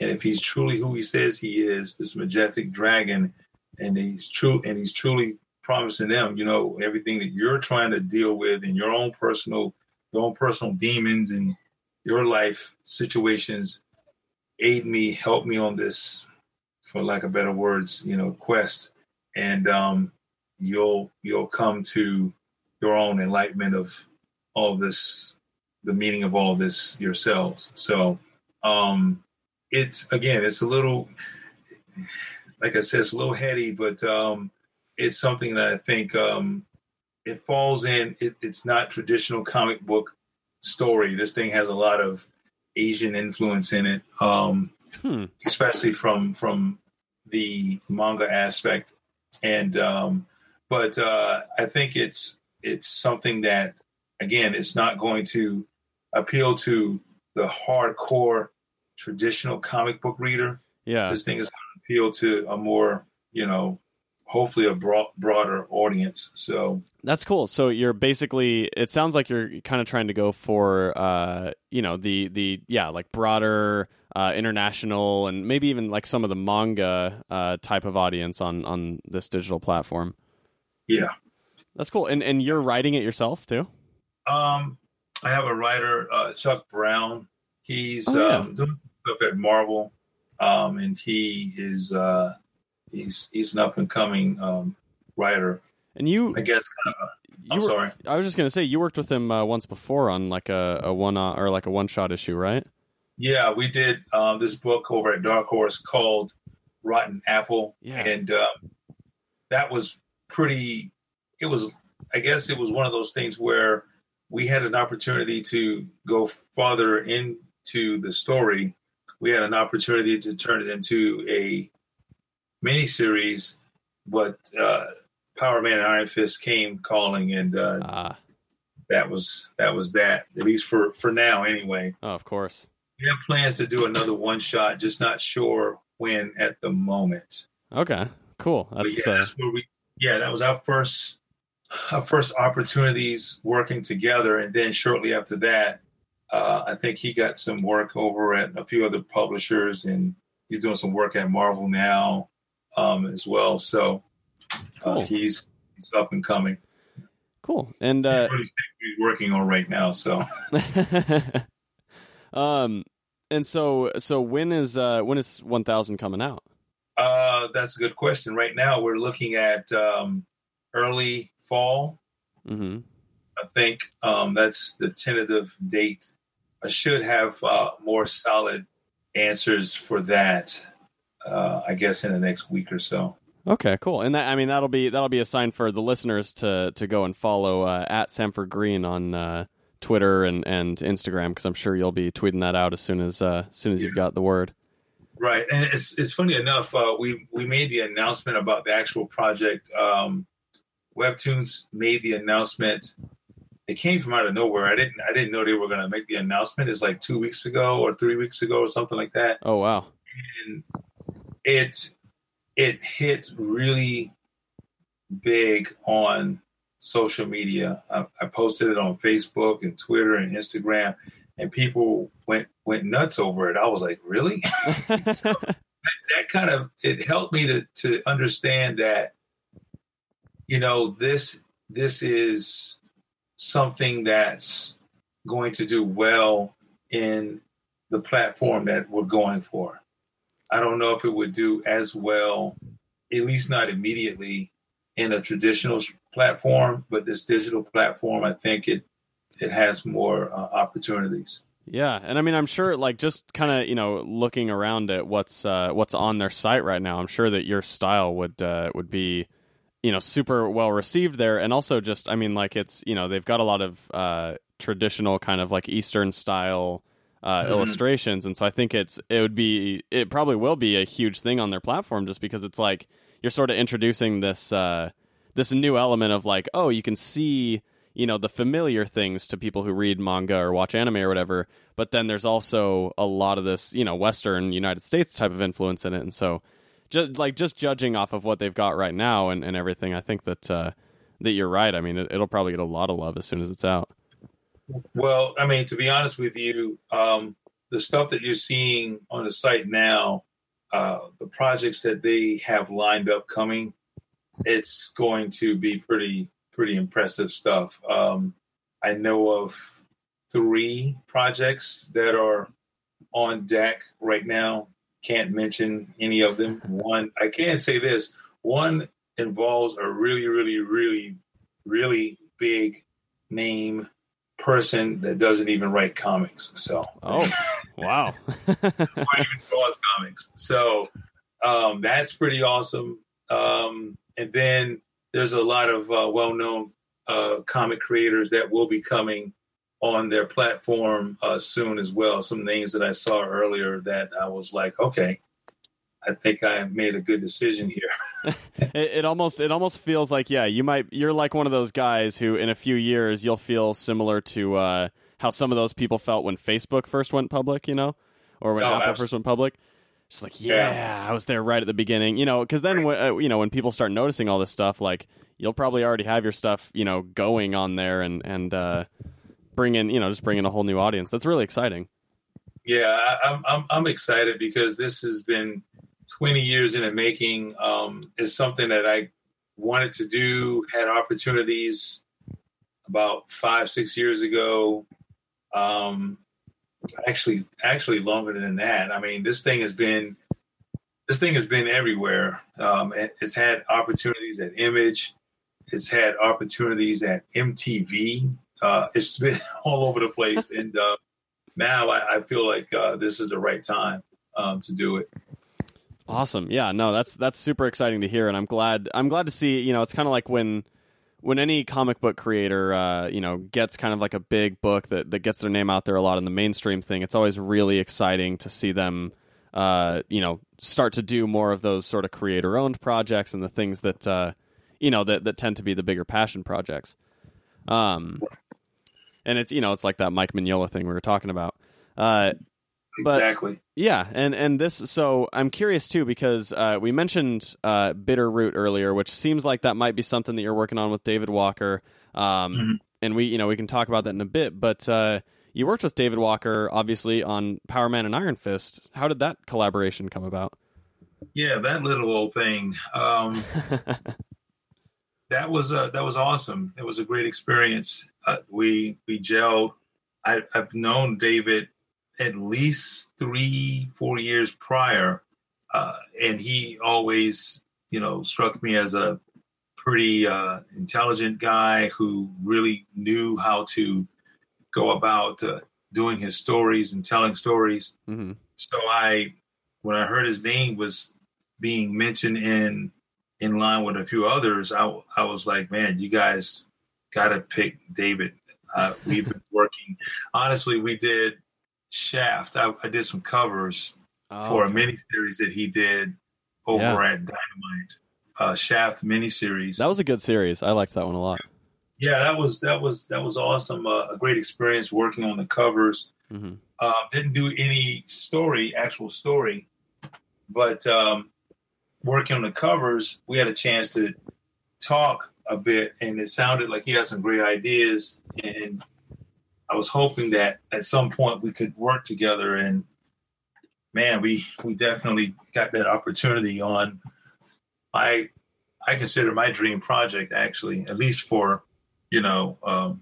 and if he's truly who he says he is this majestic dragon and he's true and he's truly promising them you know everything that you're trying to deal with in your own personal your own personal demons and your life situations aid me help me on this for lack of better words you know quest. And um you'll you'll come to your own enlightenment of all this the meaning of all this yourselves. So um it's again it's a little like i said it's a little heady but um it's something that i think um it falls in it, it's not traditional comic book story this thing has a lot of asian influence in it um
Hmm.
especially from from the manga aspect and um but uh i think it's it's something that again it's not going to appeal to the hardcore traditional comic book reader
Yeah.
this thing is going to appeal to a more you know hopefully a broad, broader audience so
That's cool. So you're basically it sounds like you're kind of trying to go for uh you know the the yeah, like broader uh international and maybe even like some of the manga uh type of audience on on this digital platform.
yeah
That's cool. And and you're writing it yourself too?
Um, I have a writer, uh, Chuck Brown. He's
Oh, yeah.
um, doing stuff at Marvel, um, and he is uh, he's he's an up and coming um, writer.
And you
I guess. Kind of,
you
I'm
were-
sorry.
I was just going to say you worked with him uh, once before on like a, a one uh, or like a one shot issue, right?
Yeah, we did um, this book over at Dark Horse called Rotten Apple,
Yeah.
and uh, that was pretty. It was, I guess, it was one of those things where we had an opportunity to go farther into the story. We had an opportunity to turn it into a miniseries, but uh, Power Man and Iron Fist came calling, and uh,
Ah,
that was that was that. At least for for now, anyway.
oh, of course.
We have plans to do another one shot, just not sure when at the moment.
Okay, cool. That's
yeah,
uh,
that's where we. Yeah, that was our first, our first opportunities working together, and then shortly after that, uh, I think he got some work over at a few other publishers, and he's doing some work at Marvel now um, as well. So uh,
Cool.
he's he's up and coming.
cool. And uh,
he's working on right now. So
um, and so so when is uh when is one thousand coming out?
uh, that's a good question. Right now, we're looking at um, early fall.
Mm-hmm.
I think um, that's the tentative date. I should have uh, more solid answers for that. Uh, I guess in the next week or so.
Okay, cool. And that I mean that'll be that'll be a sign for the listeners to to go and follow uh, at Sanford Greene on uh, Twitter and and Instagram because I'm sure you'll be tweeting that out as soon as uh, as soon as you've got the word.
Right, and it's it's funny enough. Uh, we we made the announcement about the actual project. Um, Webtoons made the announcement. It came from out of nowhere. I didn't I didn't know they were going to make the announcement. It's like two weeks ago or three weeks ago or something like that.
Oh wow.
and it it hit really big on social media. I, I posted it on Facebook and Twitter and Instagram, and people went went nuts over it. I was like, really? so that kind of it helped me to to understand that you know this this is something that's going to do well in the platform that we're going for. I don't know if it would do as well, at least not immediately, in a traditional platform, but this digital platform, I think it it has more uh, opportunities.
Yeah, and I mean, I'm sure, like, just kind of, you know, looking around at what's uh, what's on their site right now, I'm sure that your style would uh, would be, you know, super well received there, and also just, I mean, like, it's, you know, they've got a lot of uh, traditional kind of like Eastern style uh,
Mhm.
illustrations, and so I think it's it would be it probably will be a huge thing on their platform, just because it's like you're sort of introducing this uh, this new element of like, oh, you can see you know the familiar things to people who read manga or watch anime or whatever. But then there's also a lot of this you know western united states type of influence in it. And so just like just judging off of what they've got right now and, and everything i think that uh that you're right i mean it, it'll probably get a lot of love as soon as it's out
Well, I mean, to be honest with you, um, the stuff that you're seeing on the site now, uh, the projects that they have lined up coming, it's going to be pretty pretty impressive stuff. Um, I know of three projects that are on deck right now. Can't mention any of them. One, I can say this: one involves a really, really, really, really big name person that doesn't even write comics. So,
oh wow
draws comics. So um, that's pretty awesome. Um, and then there's a lot of uh, well-known uh, comic creators that will be coming on their platform uh, soon as well. Some names that I saw earlier that I was like, okay, I think I made a good decision here.
it, it almost it almost feels like yeah you might you're like one of those guys who in a few years you'll feel similar to uh how some of those people felt when facebook first went public you know or when
Oh,
apple first went public just like yeah,
Yeah.
i was there right at the beginning you know because then uh, you know when people start noticing all this stuff like you'll probably already have your stuff you know going on there and and uh bring in you know just bring in a whole new audience that's really exciting
Yeah, I'm, I'm I'm excited because this has been 20 years in the making. Um, it's something that I wanted to do, had opportunities about five, six years ago. Um, actually, actually longer than that. I mean, this thing has been this thing has been everywhere. Um, it- it's had opportunities at Image. It's had opportunities at MTV. Uh, it's been all over the place, and uh, now I, I feel like uh, this is the right time um, to do it.
Awesome. Yeah, no, that's that's super exciting to hear, and I'm glad I'm glad to see. You know, it's kind of like when when any comic book creator, uh, you know, gets kind of like a big book that that gets their name out there a lot in the mainstream thing. It's always really exciting to see them, uh, you know, start to do more of those sort of creator owned projects and the things that uh, you know that that tend to be the bigger passion projects. Um, and it's you know it's like that Mike Mignola thing we were talking about. Uh, but-
exactly.
yeah, and and this so I'm curious too because uh, we mentioned uh, Bitter Root earlier, which seems like that might be something that you're working on with David Walker. Um,
Mhm.
And we you know we can talk about that in a bit, but uh, you worked with David Walker obviously on Power Man and Iron Fist. How did that collaboration come about?
Yeah, that little old thing. Um, that was uh, that was awesome. It was a great experience. Uh, we we gelled. I, I've known David at least three, four years prior, uh, and he always, you know, struck me as a pretty uh, intelligent guy who really knew how to go about uh, doing his stories and telling stories.
hmm
So I, when I heard his name was being mentioned in in line with a few others, I I was like, man, you guys got to pick David. Uh, we've been working. Honestly, we did Shaft. I, I did some covers for a miniseries that he did over
Yeah.
at Dynamite. Uh, Shaft miniseries.
That was a good series. I liked that one a lot.
yeah, that was that was that was awesome. Uh, a great experience working on the covers.
hmm
uh, didn't do any story, actual story, but um, working on the covers, we had a chance to talk a bit, and it sounded like he had some great ideas. And I was hoping that at some point we could work together. And man, we we definitely got that opportunity on. I I consider my dream project actually, at least for you know um,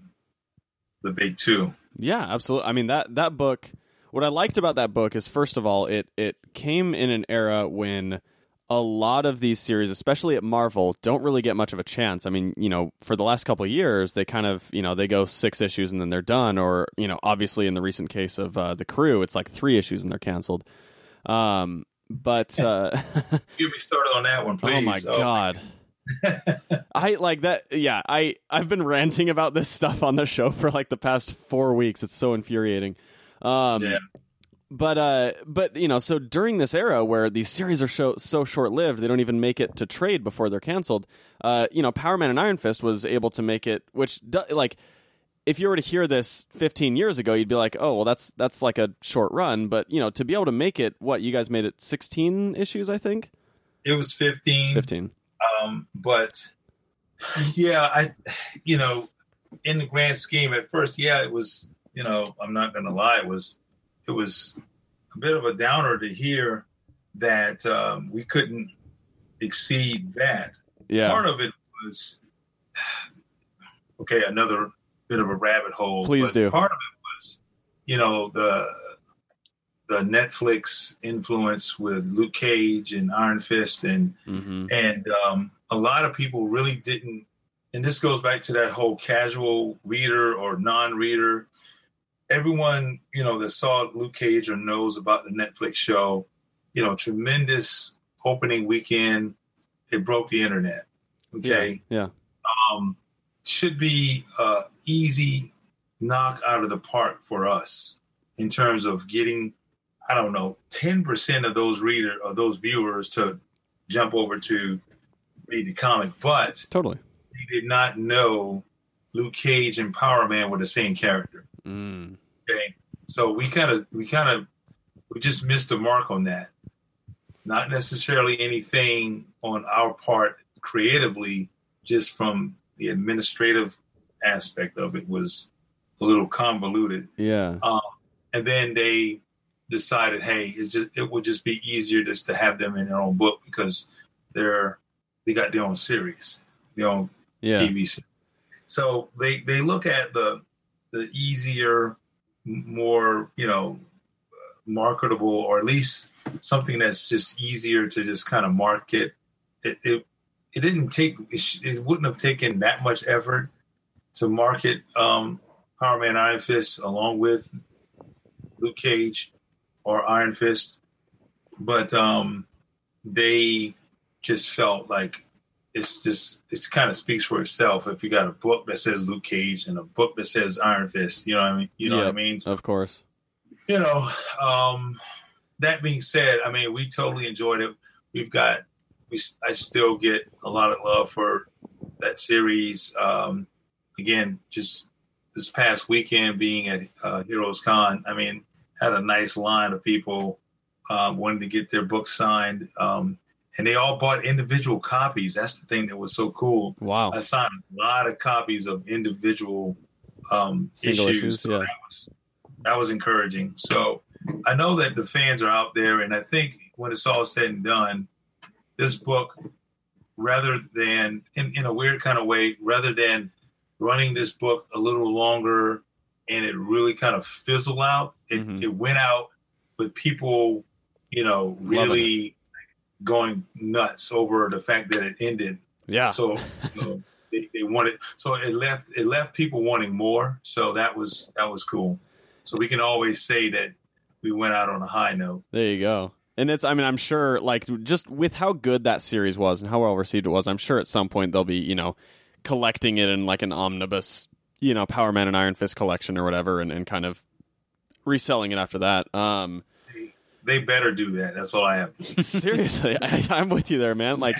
the big two.
Yeah, absolutely. I mean that that book. What I liked about that book is first of all, it it came in an era when a lot of these series, especially at Marvel, don't really get much of a chance. I mean, you know, for the last couple of years, they kind of you know they go six issues and then they're done, or you know, obviously in the recent case of uh, the Crew, it's like three issues and they're canceled. Um, but uh,
Get me started on that one, please.
oh my god. I like that. Yeah, I I've been ranting about this stuff on the show for like the past four weeks. It's so infuriating. Um,
Yeah.
But uh, but you know, so during this era where these series are so so short lived, they don't even make it to trade before they're canceled. Uh, you know, Power Man and Iron Fist was able to make it, which do, like. If you were to hear this 15 years ago, you'd be like, "Oh, well, that's that's like a short run." But you know, to be able to make it, what you guys made it 16 issues, I think,
It was 15.
15.
Um, but yeah, I, you know, in the grand scheme, at first, yeah, it was, you know, I'm not going to lie, it was, it was a bit of a downer to hear that um, we couldn't exceed that.
Yeah,
Part of it was, okay, another bit of a rabbit hole.
Please
but
do.
Part of it was, you know, the the Netflix influence with Luke Cage and Iron Fist and
hmm
and um, a lot of people really didn't and this goes back to that whole casual reader or non-reader everyone you know that saw luke cage or knows about the netflix show you know tremendous opening weekend. It broke the internet. Okay.
Yeah.
um, should be uh, easy knock out of the park for us in terms of getting i don't know 10% of those reader of those viewers to jump over to read the comic. But
Totally.
they did not know luke cage and power man were the same character
Mm.
okay so we kind of we kind of we just missed the mark on that not necessarily anything on our part creatively just from the administrative aspect of it was a little convoluted
Yeah.
and then they decided hey it's just it would just be easier just to have them in their own book because they're they got their own series their own
Yeah.
TV series. So they they look at the the easier, more you know, marketable, or at least something that's just easier to just kind of market. It it, it didn't take it, sh- it wouldn't have taken that much effort to market um, Power Man Iron Fist along with Luke Cage or Iron Fist, but um, they just felt like it's just it kind of speaks for itself. If you got a book that says Luke Cage and a book that says Iron Fist, you know what I mean? You know what I mean? So,
Of course.
you know, um, that being said, I mean, we totally enjoyed it. We've got, we, I still get a lot of love for that series. Um, again, just this past weekend being at uh, Heroes Con, I mean, had a nice line of people um, wanting to get their books signed. Um, and they all bought individual copies. That's the thing that was so cool.
Wow.
I signed a lot of copies of individual um, issues.
issues,
So
yeah.
that was that was encouraging. So I know that the fans are out there, and I think when it's all said and done, this book, rather than in, in a weird kind of way, rather than running this book a little longer and it really kind of fizzle out, it,
Mhm.
it went out with people, you know, really going nuts over the fact that it ended
Yeah.
so you know, they, they wanted so it left it left people wanting more so that was that was cool so we can always say that we went out on a high note
There you go. And it's, I mean, I'm sure, like, just with how good that series was and how well received it was, I'm sure at some point they'll be, you know, collecting it in like an omnibus, you know, Power Man and Iron Fist collection or whatever, and, and kind of reselling it after that. Um,
they better do that that's all i have to say
seriously, I, I'm with you there, man. Like,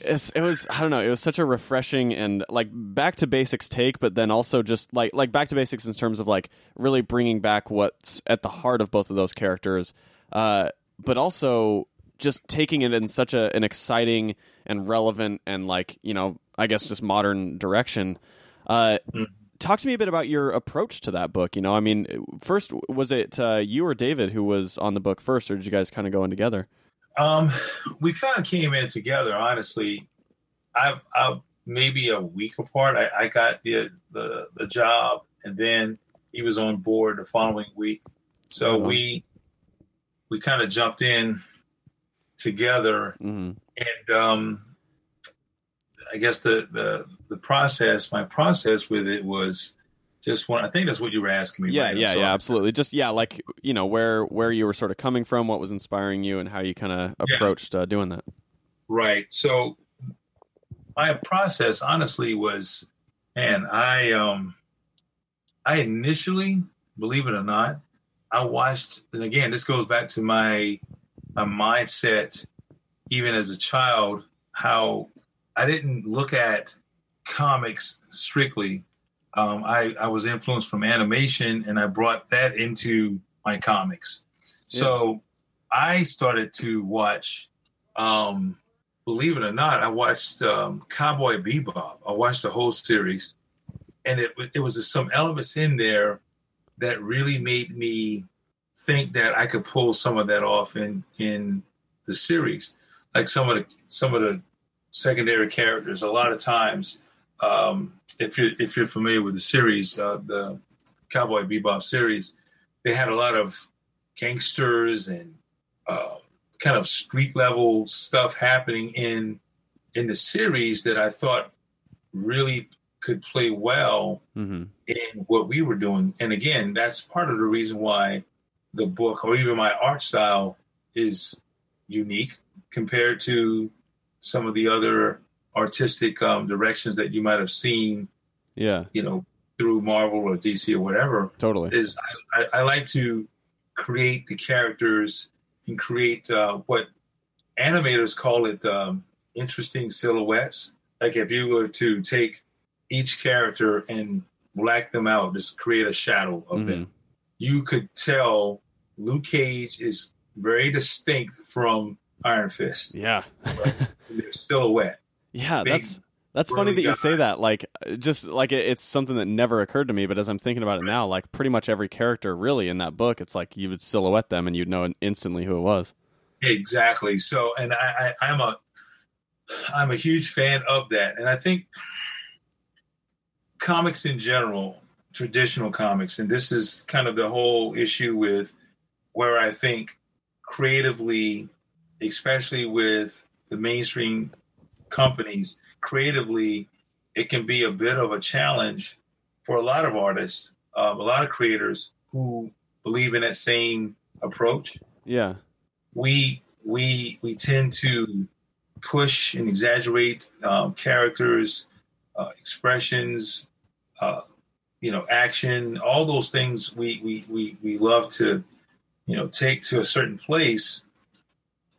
it's, it was, I don't know, it was such a refreshing and like back to basics take, but then also just like like back to basics in terms of like really bringing back what's at the heart of both of those characters, uh, but also just taking it in such a, an exciting and relevant and like you know, I guess just modern direction. Uh,
Mm.
Talk to me a bit about your approach to that book. You know, I mean, first was it uh, you or David who was on the book first, or did you guys kind of go in together?
um we kind of came in together honestly i i maybe a week apart i, I got the, the the job and then he was on board the following week so
on.
we we kind of jumped in together
hmm
and um, I guess the, the the process, my process with it was just one. I think that's what you were asking me.
Yeah,
right?
yeah, yeah, absolutely. Just yeah, like you know where where you were sort of coming from, what was inspiring you, and how you kind of
Yeah.
approached uh, doing that.
Right. So my process, honestly, was, and I um, I initially, believe it or not, I watched, and again, this goes back to my my mindset, even as a child, how I didn't look at comics strictly. Um, I, I was influenced from animation, and I brought that into my comics. So I started to watch um, believe it or not, I watched um, Cowboy Bebop. I watched the whole series, and it it was some elements in there that really made me think that I could pull some of that off in in the series. Like some of the some of the secondary characters. A lot of times, um, if you're if you're familiar with the series, uh, the Cowboy Bebop series, they had a lot of gangsters and uh, kind of street level stuff happening in in the series that I thought really could play well
hmm
in what we were doing. And again, that's part of the reason why the book or even my art style is unique compared to some of the other artistic um, directions that you might have seen,
Yeah,
you know, through Marvel or DC or whatever
totally.
is I, I, I like to create the characters and create uh, what animators call it um, interesting silhouettes. Like if you were to take each character and black them out, just create a shadow of
Mhm.
them, you could tell Luke Cage is very distinct from Iron Fist.
Yeah,
Their silhouette.
yeah.
Big,
That's that's funny that you
guy.
say that. Like, just like it, it's something that never occurred to me. But as I'm thinking about it now, like pretty much every character really in that book, it's like you would silhouette them and you'd know instantly who it was.
Exactly. So, and I, I, I'm a, I'm a huge fan of that, and I think comics in general, traditional comics, and this is kind of the whole issue with where I think creatively, especially with the mainstream companies, creatively, it can be a bit of a challenge for a lot of artists, um, a lot of creators who believe in that same approach.
Yeah,
we we we tend to push and exaggerate um, characters, uh, expressions, uh, you know, action, all those things we, we we we love to, you know, take to a certain place,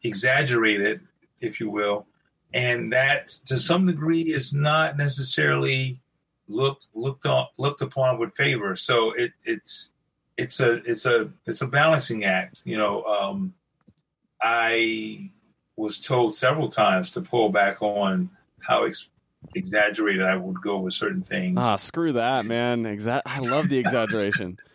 exaggerate it, if you will, and that to some degree is not necessarily looked looked on looked upon with favor. So it it's it's a it's a it's a balancing act. You know, um, I was told several times to pull back on how ex- exaggerated I would go with certain things.
Ah, screw that, man. Exa- I love the exaggeration.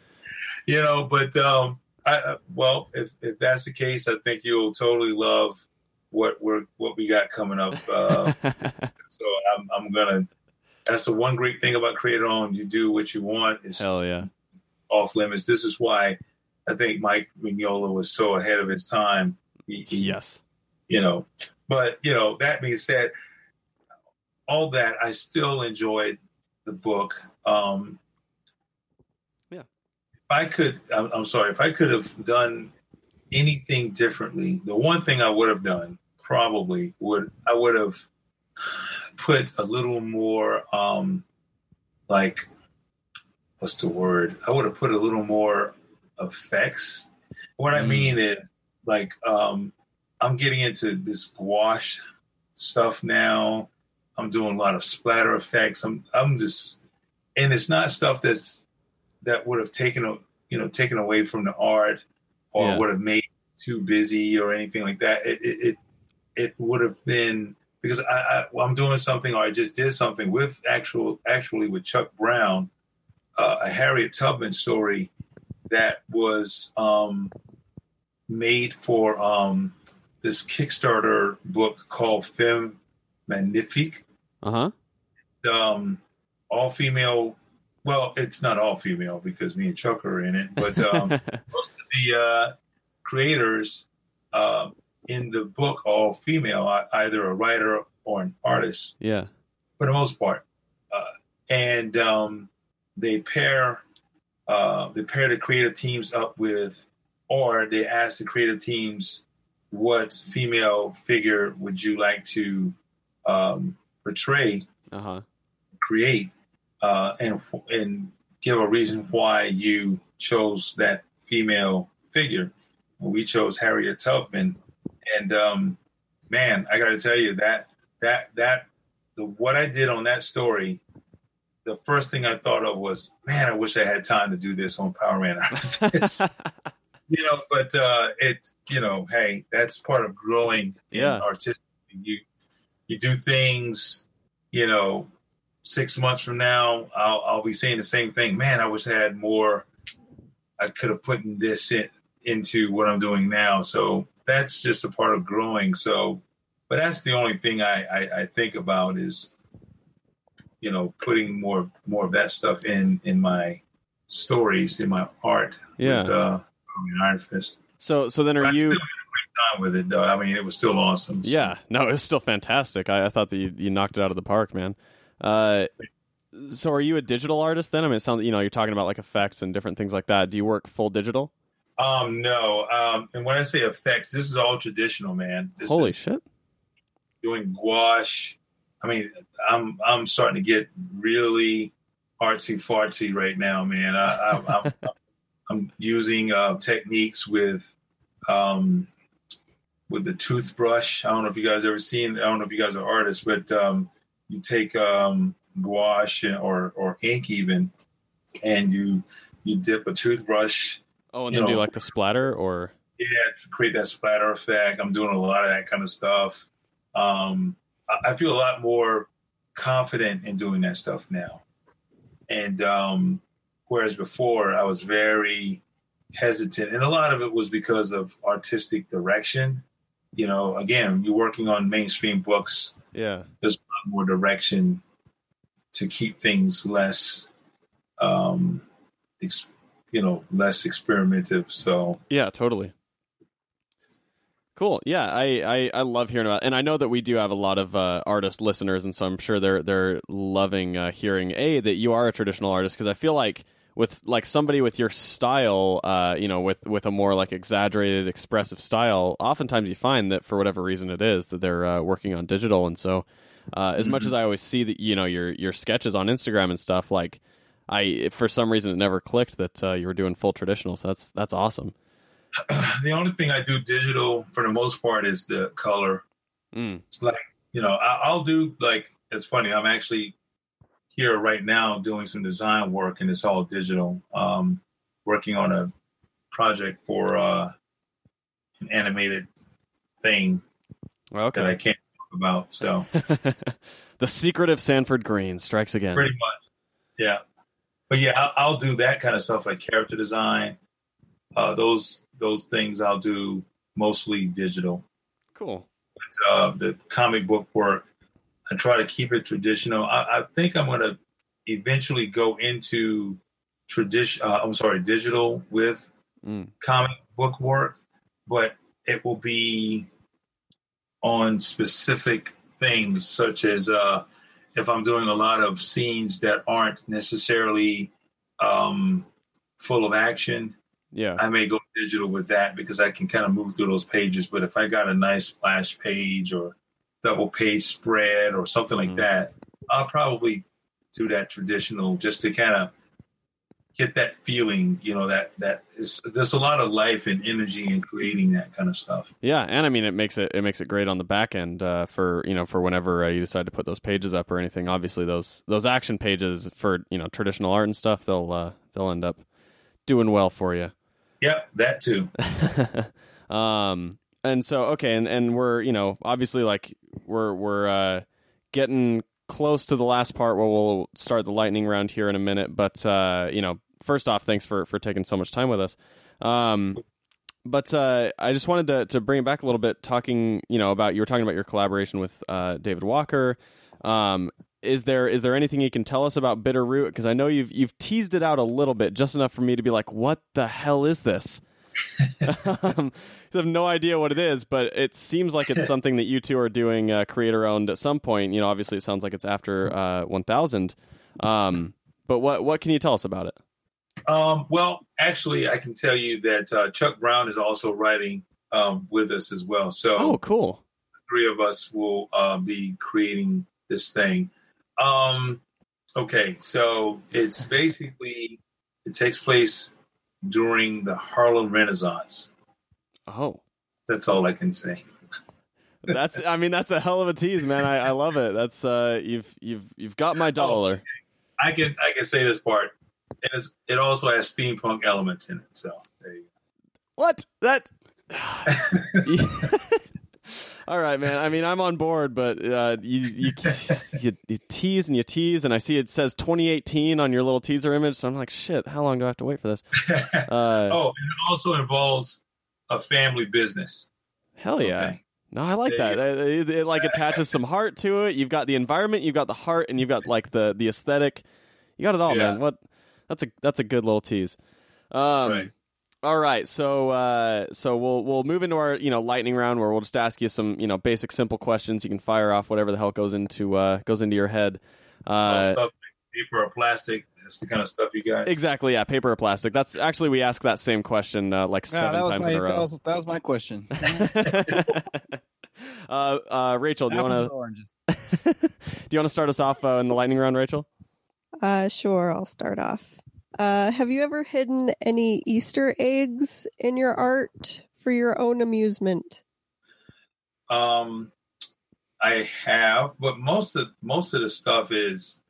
you know, but um, I, well, if if that's the case, I think you'll totally love what we're what we got coming up. Uh, so I'm I'm gonna. That's the one great thing about Creator On. You do what you want. It's
Hell yeah.
off limits. This is why I think Mike Mignola was so ahead of his time. He, he-
Yes.
you know. But you know, that being said, all that I still enjoyed the book. Um,
Yeah.
If I could, I'm, I'm sorry, if I could have done anything differently, the one thing I would have done probably would I would have put a little more, um, like, what's the word? I would have put a little more effects. What I
Mm.
mean is, like, um, I'm getting into this gouache stuff now. I'm doing a lot of splatter effects. I'm I'm just, and it's not stuff that's that would have taken a you know taken away from the art or
Yeah.
would have made too busy or anything like that. It it it, it would have been because I, I I'm doing something or I just did something with actual actually with Chuck Brown, uh, a Harriet Tubman story that was um, made for um, this Kickstarter book called Femme Magnifique.
Uh huh.
Um, all female. Well, it's not all female because me and Chuck are in it, but um, most of the uh, creators uh, in the book all female, either a writer or an artist
yeah.
for the most part. Uh, and um, they pair uh, they pair the creative teams up with, or they ask the creative teams, what female figure would you like to um, portray,
Uh huh.
create, uh, and and give a reason why you chose that female figure. We chose Harriet Tubman, and um, man, I got to tell you that that that the what I did on that story, the first thing I thought of was, man, I wish I had time to do this on Power Man. you know, but uh, it, you know, hey, that's part of growing in
Yeah.
artistic. You you do things, you know, six months from now, I'll I'll be saying the same thing. Man, I wish I had more. I could have put in this in, into what I'm doing now. So that's just a part of growing. So, but that's the only thing I I, I think about is, you know, putting more more of that stuff in in my stories in my art.
Yeah.
With, uh, Iron Fist.
So so then are
still
you?
had a great time with it though. I mean, it was still awesome. So-
Yeah. No, it's still fantastic. I, I thought that you, you knocked it out of the park, man. Uh, so are you a digital artist then? I mean, it sounds you know you're talking about like effects and different things like that. Do you work full digital?
Um, no. Um, and when I say effects, this is all traditional, man. This
Holy
is
shit!
doing gouache. I mean, I'm I'm starting to get really artsy fartsy right now, man. I, I, I'm, I'm using uh, techniques with um, with the toothbrush. I don't know if you guys ever seen. I don't know if you guys are artists, but um, you take um, gouache or or ink even, and you you dip a toothbrush
Oh, and then do like the splatter or
yeah, create that splatter effect. I'm doing a lot of that kind of stuff. Um, I, I feel a lot more confident in doing that stuff now. And um, whereas before I was very hesitant, and a lot of it was because of artistic direction. You know, again, you're working on mainstream books,
yeah,
there's a lot more direction to keep things less, um, ex- you know, less experimentative. So
yeah, totally. Cool. Yeah, I, I, I love hearing about, and I know that we do have a lot of uh, artist listeners, and so I'm sure they're they're loving uh, hearing a that you are a traditional artist because I feel like with like somebody with your style, uh, you know, with with a more like exaggerated, expressive style, oftentimes you find that for whatever reason it is that they're uh, working on digital, and so uh, as much as I always see that you know your your sketches on Instagram and stuff, like I for some reason it never clicked that uh, you were doing full traditional. So that's that's awesome.
the only thing I do digital for the most part is the color.
Mm.
Like you know, I, I'll do like it's funny. I'm actually here right now doing some design work, and it's all digital. Um, working on a project for uh, an animated thing that I can't talk about. So
the secret of Sanford Greene strikes again.
pretty much, yeah. But yeah, I'll, I'll do that kind of stuff like character design. Uh, those those things I'll do mostly digital.
Cool.
uh, the comic book work. I try to keep it traditional. I, I think I'm going to eventually go into tradition. Uh, I'm sorry, digital with
Mm.
comic book work, but it will be on specific things, such as uh, if I'm doing a lot of scenes that aren't necessarily um, full of action.
Yeah.
I may go digital with that because I can kind of move through those pages. But if I got a nice splash page or double page spread or something like
Mhm.
that, I'll probably do that traditional just to kind of get that feeling. You know that that is there's a lot of life and energy in creating that kind of stuff.
Yeah, and I mean it makes it it makes it great on the back end uh, for you know for whenever uh, you decide to put those pages up or anything. Obviously, those those action pages for you know traditional art and stuff, they'll uh, they'll end up doing well for you.
Yep, that too.
um, and so okay, and, and we're you know obviously like we're we're uh, getting close to the last part where we'll start the lightning round here in a minute. But uh, you know, first off, thanks for for taking so much time with us. Um, but uh, I just wanted to to bring it back a little bit, talking you know about you were talking about your collaboration with uh, David Walker. Um, is there is there anything you can tell us about Bitter Root? Because I know you've you've teased it out a little bit, just enough for me to be like, what the hell is this? um, I have no idea what it is, but it seems like it's something that you two are doing uh, creator owned at some point. You know, obviously it sounds like it's after uh, 1000. Um, but what what can you tell us about it?
Um, well, actually, I can tell you that uh, Chuck Brown is also writing um, with us as well. So
Oh, cool.
three of us will uh, be creating this thing. Um, okay, so it's basically it takes place during the Harlem Renaissance.
Oh,
That's all I can say.
that's I mean that's a hell of a tease, man. I, I love it. That's uh, you've you've you've got my dollar.
I can I can say this part, and it's, it also has steampunk elements in it. So there you
What that? All right, man. I mean, I'm on board, but uh, you, you you you tease and you tease, and I see it says 2018 on your little teaser image. So I'm like, shit. How long do I have to wait for this? Uh,
oh, and it also involves a family business.
hell yeah.
Okay.
No, I like that. It, it, it, like attaches some heart to it. You've got the environment, you've got the heart, and you've got like the the aesthetic. You got it all,
Yeah.
man. What? That's a that's a good little tease. Um,
Right.
All right, so uh, so we'll we'll move into our you know lightning round where we'll just ask you some you know basic simple questions. You can fire off whatever the hell goes into uh, goes into your head. Uh,
stuff paper or plastic. That's the kind of stuff you got.
exactly, yeah, paper or plastic. That's actually we ask that same question uh, like
Yeah,
seven
that was
times
my,
in a
That
row.
was, that was my question.
uh, uh, Rachel, do you want to do you want to start us off uh, in the lightning round, Rachel?
Uh, sure, I'll start off. Uh, have you ever hidden any Easter eggs in your art for your own amusement?
Um, I have, but most of most of the stuff is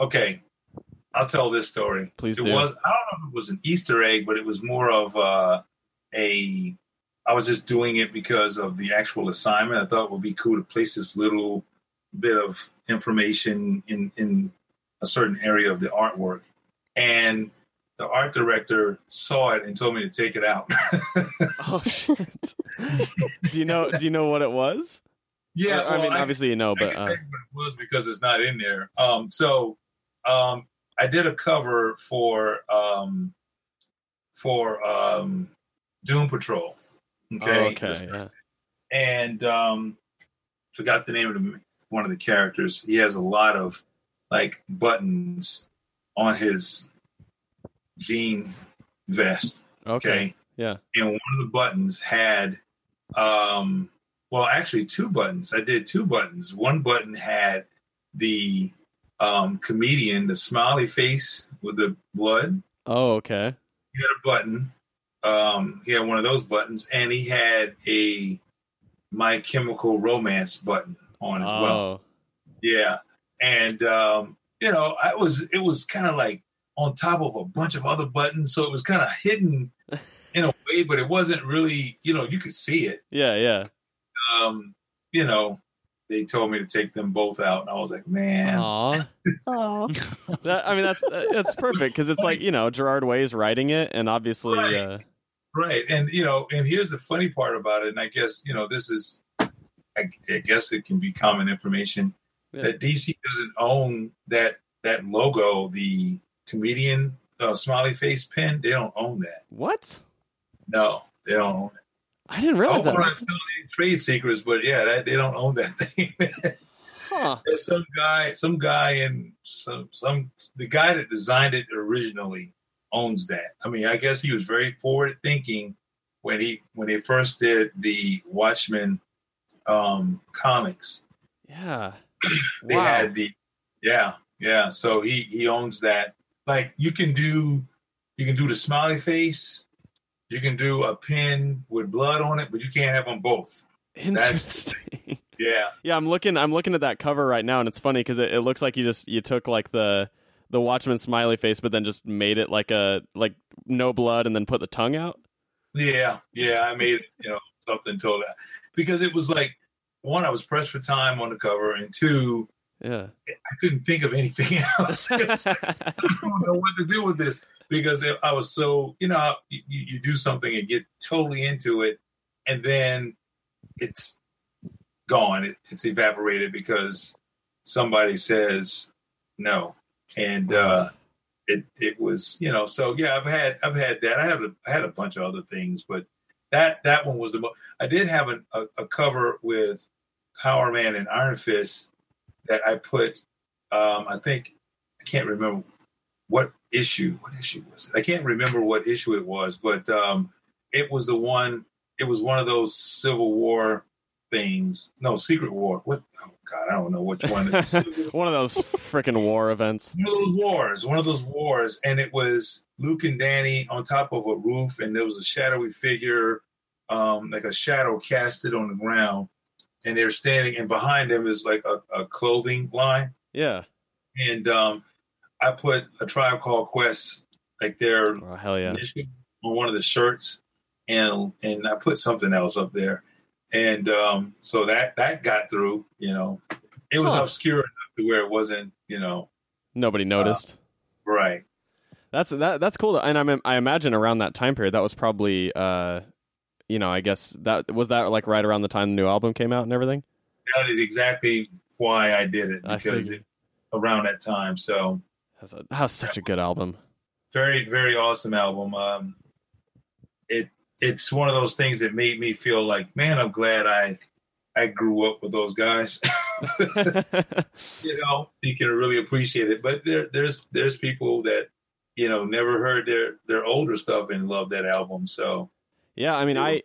okay. I'll tell this story.
Please
it
do.
was I don't know if it was an Easter egg, but it was more of uh, a. I was just doing it because of the actual assignment. I thought it would be cool to place this little bit of information in in a certain area of the artwork, and the art director saw it and told me to take it out.
Oh shit! do you know do you know what it was?
yeah,
I, I
well,
mean, obviously you know,
I
but uh,
tell you what it was because it's not in there. Um, so um, I did a cover for um, for um, Doom Patrol. Okay.
oh, okay, yeah.
And um, forgot the name of the, one of the characters. He has a lot of like buttons on his jean vest.
Okay.
Okay.
Yeah.
And one of the buttons had, um, well, actually two buttons. I did two buttons. One button had the um, comedian, the smiley face with the blood.
Oh, okay.
He had a button. Um, he had one of those buttons, and he had a My Chemical Romance button on as well.
Oh.
Yeah, and um, you know, I was it was kind of like on top of a bunch of other buttons, so it was kind of hidden in a way, but it wasn't really. You know, you could see it.
Yeah, yeah.
Um, you know, they told me to take them both out, and I was like, man,
Aw.
Oh,
That, I mean, that's that's perfect because it's like you know Gerard Way's writing it, and obviously,
Right.
uh,
right? And you know, and here's the funny part about it, and I guess you know, this is, I, I guess it can be common information
Yeah.
that DC doesn't own that that logo, the comedian uh, smiley face pen. They don't own that.
what?
No, they don't own it.
I didn't
I
realize
don't
that.
to trade secrets, but yeah, that, they don't own that thing.
Huh.
There's some guy, some guy and some some the guy that designed it originally owns that. I mean, I guess he was very forward thinking when he when they first did the Watchmen um comics.
Yeah.
They
Wow.
had the yeah, yeah. So he he owns that. Like you can do you can do the smiley face, you can do a pin with blood on it, but you can't have them both.
Interesting.
Yeah.
yeah, I'm looking. I'm looking at that cover right now, and it's funny because it, it looks like you just you took like the the Watchman smiley face, but then just made it like a like no blood, and then put the tongue out.
Yeah, yeah, I made you know something to that because it was like one, I was pressed for time on the cover, and two,
Yeah.
I couldn't think of anything else. I don't know what to do with this because I was so you know you, you do something and get totally into it, and then it's gone. It, it's evaporated because somebody says no, and uh, it it was you know so yeah I've had I've had that I have a, I had a bunch of other things but that that one was the most I did have a, a, a cover with Power Man and Iron Fist that I put um, I think I can't remember what issue what issue was it I can't remember what issue it was but um, it was the one it was one of those Civil War things no Secret War what oh God I don't know which one it.
One of those freaking war events.
one of those wars, one of those wars, and it was Luke and Danny on top of a roof, and there was a shadowy figure, um, like a shadow casted on the ground, and they're standing, and behind them is like a, a clothing line,
Yeah.
and um, I put a tribe called Quest, like their
Oh hell yeah.
on one of the shirts, and and I put something else up there, and um, so that that got through, you know, it was
Huh.
obscure enough to where it wasn't, you know,
Nobody noticed.
right.
That's that. That's cool. And I I imagine around that time period, that was probably, uh, you know, I guess that was that like right around the time the new album came out and everything.
that is exactly why I did it because it, around that time. So
That's a, that was such a good album.
very very awesome album. Um, it it's one of those things that made me feel like man, I'm glad I I grew up with those guys. you know, you can really appreciate it. But there there's there's people that you know never heard their their older stuff and love that album. So
yeah, I mean, I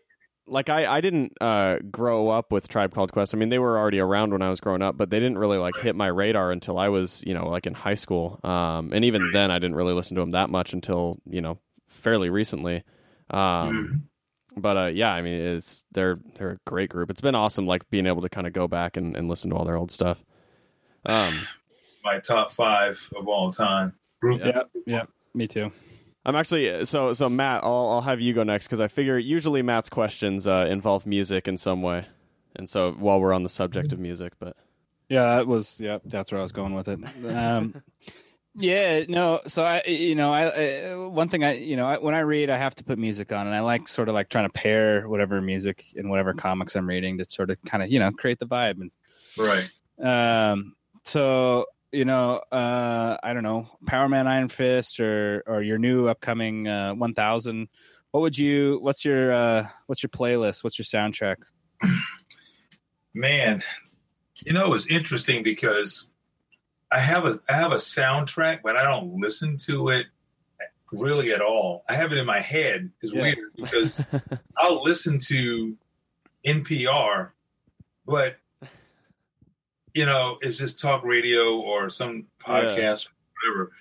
like I I didn't uh, grow up with Tribe Called Quest. I mean, they were already around when I was growing up, but they didn't really like hit my radar until I was you know like in high school. Um, and even then, I didn't really listen to them that much until you know fairly recently. Um, but uh, yeah, I mean, it's they're they're a great group. It's been awesome, like being able to kind of go back and, and listen to all their old stuff. Um,
my top five of all time group.
Yeah, yeah, me too.
I'm actually so so Matt. I'll I'll have you go next because I figure usually Matt's questions uh, involve music in some way, and so while we're on the subject of music, but
Yeah, that was yeah, that's where I was going with it. Um, yeah, no. So I, you know, I, I one thing I, you know, I, when I read, I have to put music on, and I like sort of like trying to pair whatever music and whatever comics I'm reading to sort of kind of you know create the vibe. And
Right.
um, so you know, uh, I don't know, Power Man, Iron Fist, or or your new upcoming uh, 1000. What would you? What's your uh, what's your playlist? What's your soundtrack?
Man, you know, it was interesting because I have a I have a soundtrack, but I don't listen to it really at all. I have it in my head. It's
Yeah.
weird because I'll listen to NPR, but you know, it's just talk radio or some podcast or whatever.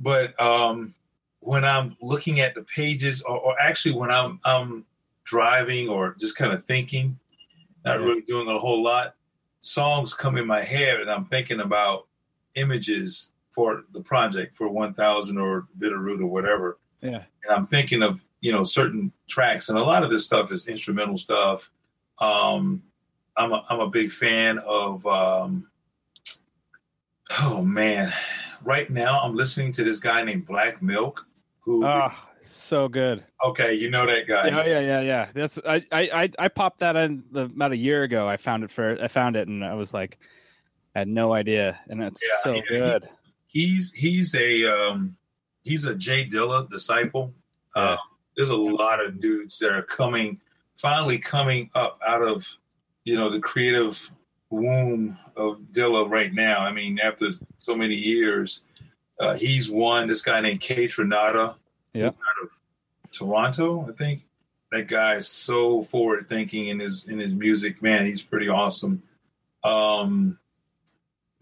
But um, when I'm looking at the pages, or, or actually when I'm I'm driving or just kind of thinking, not
Yeah.
really doing a whole lot, songs come in my head, and I'm thinking about images for the project for 1000 or Bitter Root or whatever
Yeah.
and I'm thinking of you know certain tracks, and a lot of this stuff is instrumental stuff. Um, I'm a, I'm a big fan of. Um, oh man, right now I'm listening to this guy named Black Milk. Who?
Oh, so good.
okay, you know that guy.
Yeah, yeah, yeah, yeah. That's I, I, I, popped that in the, about a year ago. I found it for I found it and I was like, I had no idea, and it's
Yeah,
so
yeah, he-
good.
He's he's a um, he's a J Dilla disciple.
Yeah.
Uh, there's a lot of dudes that are coming, finally coming up out of you know the creative womb of Dilla right now. I mean, after so many years, uh, he's one. This guy named Kaytranada,
Yeah.
out of Toronto, I think. That guy is so forward thinking in his in his music. Man, he's pretty awesome. Um,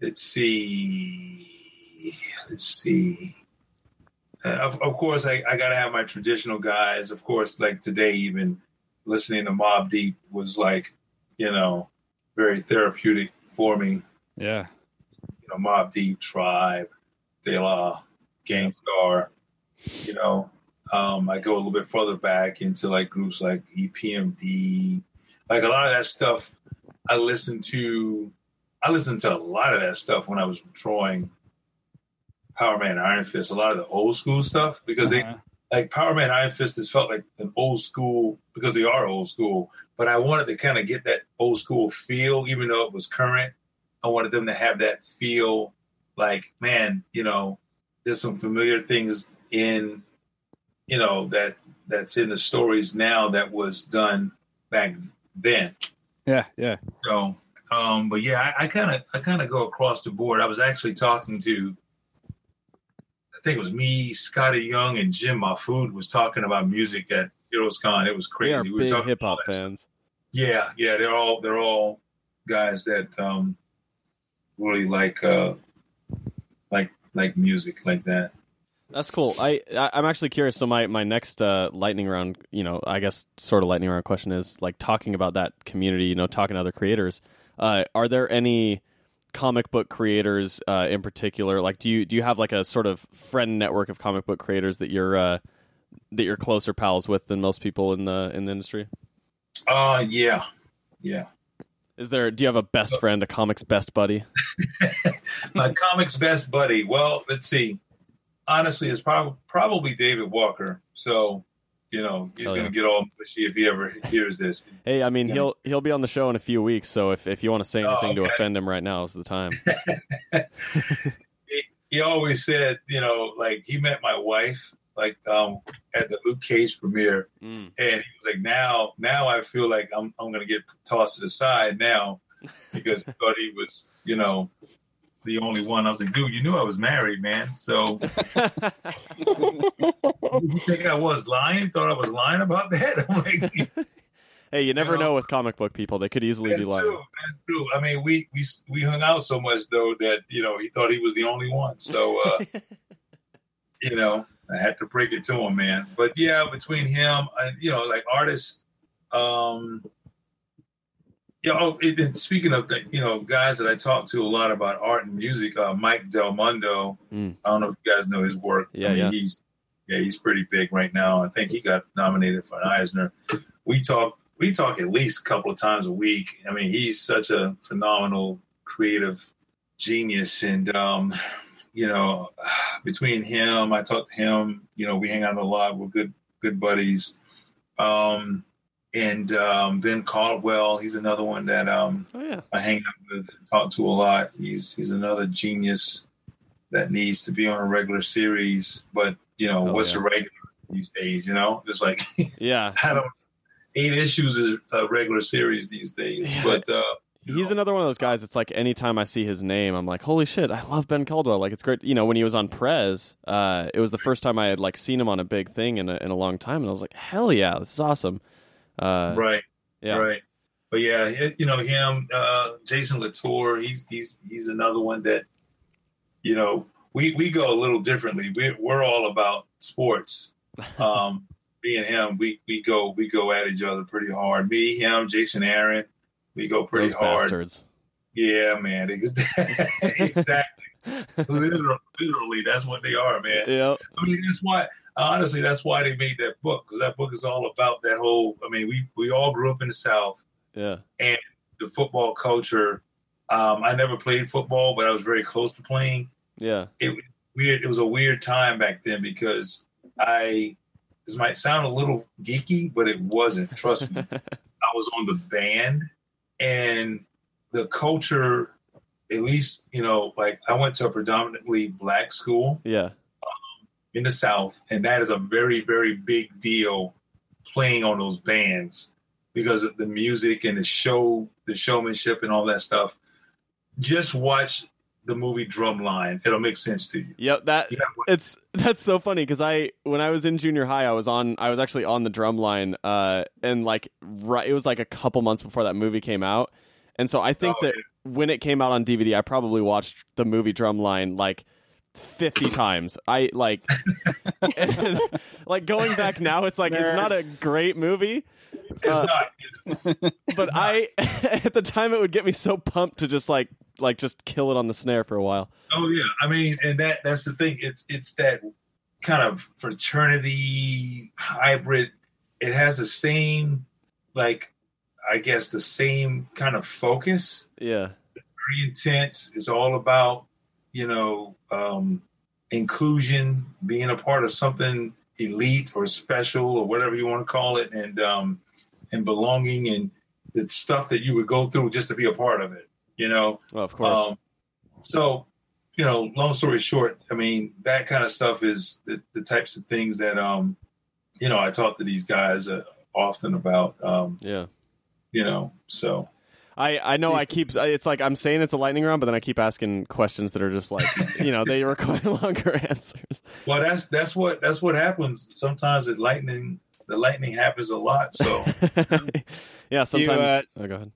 let's see. Let's see. Uh, of, of course, I, I got to have my traditional guys. Of course, like today, even listening to Mobb Deep was like, you know, very therapeutic for me.
Yeah,
You know, Mobb Deep, Tribe, De La, Gang Starr. You know, um, I go a little bit further back into like groups like EPMD, like a lot of that stuff. I listened to. I listened to a lot of that stuff when I was drawing Power Man, Iron Fist, a lot of the old school stuff because they
Uh-huh.
like Power Man, Iron Fist has felt like an old school because they are old school. But I wanted to kind of get that old school feel, even though it was current. I wanted them to have that feel, like man, you know, there's some familiar things in, you know, that that's in the stories now that was done back then.
yeah, yeah.
So, um, but yeah, I kind of I kind of go across the board. I was actually talking to, I think it was me, Skottie Young, and Jim Mahfood was talking about music at It was
We
crazy.
are
We were
hip hop
all that stuff.
fans.
Yeah, yeah, they're all they're all guys that um, really like uh, like like music like that.
That's cool. I, I I'm actually curious. So my my next uh, lightning round, you know, I guess sort of lightning round question is like talking about that community. You know, talking to other creators. Uh, are there any comic book creators uh, in particular? Like, do you do you have like a sort of friend network of comic book creators that you're uh, that you're closer pals with than most people in the in the industry?
Uh yeah, yeah.
Is there? Do you have a best friend, a comics best buddy?
My comics best buddy. Well, let's see. Honestly, it's probably probably David Walker. So, you know, he's gonna
yeah.
get all mushy if he ever hears this.
Hey, I mean he'll he'll be on the show in a few weeks. So if if you want to say
Oh,
anything to offend him right now is the time.
he always said, you know, like he met my wife like um at the Luke Cage premiere,
Mm.
and he was like, now, now I feel like I'm I'm gonna get tossed to the side now because he thought he was, you know, the only one. I was like, dude, you knew I was married, man. So you think I was lying? Thought I was lying about that? I'm like,
Hey, you never
You know?
know with comic book people; they could easily be lying.
true. That's true. I mean, we we we hung out so much though that you know he thought he was the only one. So uh, you know, I had to break it to him, man. But yeah, between him and you know, like artists, um, you know, it, and speaking of the, you know guys that I talk to a lot about art and music, uh, Mike Del Mundo.
Mm.
I don't know if you guys know his work.
Yeah,
I mean,
yeah.
He's yeah, he's pretty big right now. I think he got nominated for an Eisner. We talk we talk at least a couple of times a week. I mean, he's such a phenomenal creative genius, and um, you know, between him, I talk to him. You know, we hang out a lot. We're good good buddies. Um, and um, Ben Caldwell, he's another one that um,
Oh yeah,
I hang out with, talk to a lot. He's he's another genius that needs to be on a regular series. But you know,
Oh,
what's
yeah.
a regular these days? You know, it's like
yeah.
I don't. Eight issues is a regular series these days.
Yeah.
But uh,
he's another one of those guys. It's like anytime I see his name, I'm like, holy shit, I love Ben Caldwell. Like it's great. You know, when he was on Prez, uh, it was the first time I had like seen him on a big thing in a, in a long time, and I was like, hell yeah, this is awesome. Uh,
right.
yeah.
Right. But yeah, you know him, uh, Jason Latour. He's he's he's another one that, you know, we we go a little differently. We're we're all about sports. Um, me and him, we we go we go at each other pretty hard. Me, him, Jason Aaron, we go pretty
Those
hard.
bastards.
Yeah, man. exactly. literally, literally, that's what they are, man.
Yeah.
I mean, that's why. Honestly, that's why they made that book because that book is all about that whole. I mean, we we all grew up in the South,
Yeah.
And the football culture. Um, I never played football, but I was very close to playing.
Yeah.
It weird. It was a weird time back then because I. This might sound a little geeky, but it wasn't. Trust me. I was on the band, and the culture. At least you know, like I went to a predominantly black school
yeah.
um, in the South, and that is a very, very big deal playing on those bands because of the music and the show, the showmanship, and all that stuff. Just watch the movie Drumline; it'll make sense to you.
Yep. That
Yeah,
it's that's so funny because I when I was in junior high, I was on I was actually on the Drumline, uh, and like right, it was like a couple months before that movie came out, and so I think
Oh,
that when it came out on DVD, I probably watched the movie Drumline like. 50 times i like and, like going back now it's like it's not a great movie
it's
uh,
not.
but i at the time it would get me so pumped to just like like just kill it on the snare for a while
Oh yeah, I mean, and that that's the thing. It's it's that kind of fraternity hybrid. It has the same, like, I guess the same kind of focus.
yeah
very intense. It's all about, you know, um, inclusion, being a part of something elite or special or whatever you want to call it, and um, and belonging and the stuff that you would go through just to be a part of it. You know,
well of course
um, so you know, long story short, I mean that kind of stuff is the, the types of things that um, you know I talk to these guys uh, often about. Um,
yeah
you know, so
I, I know I keep it's like I'm saying it's a lightning round, but then I keep asking questions that are just like you know they require longer answers.
Well, that's that's what that's what happens. Sometimes the lightning the lightning happens a lot. So
yeah, sometimes.
uh,
oh, go ahead.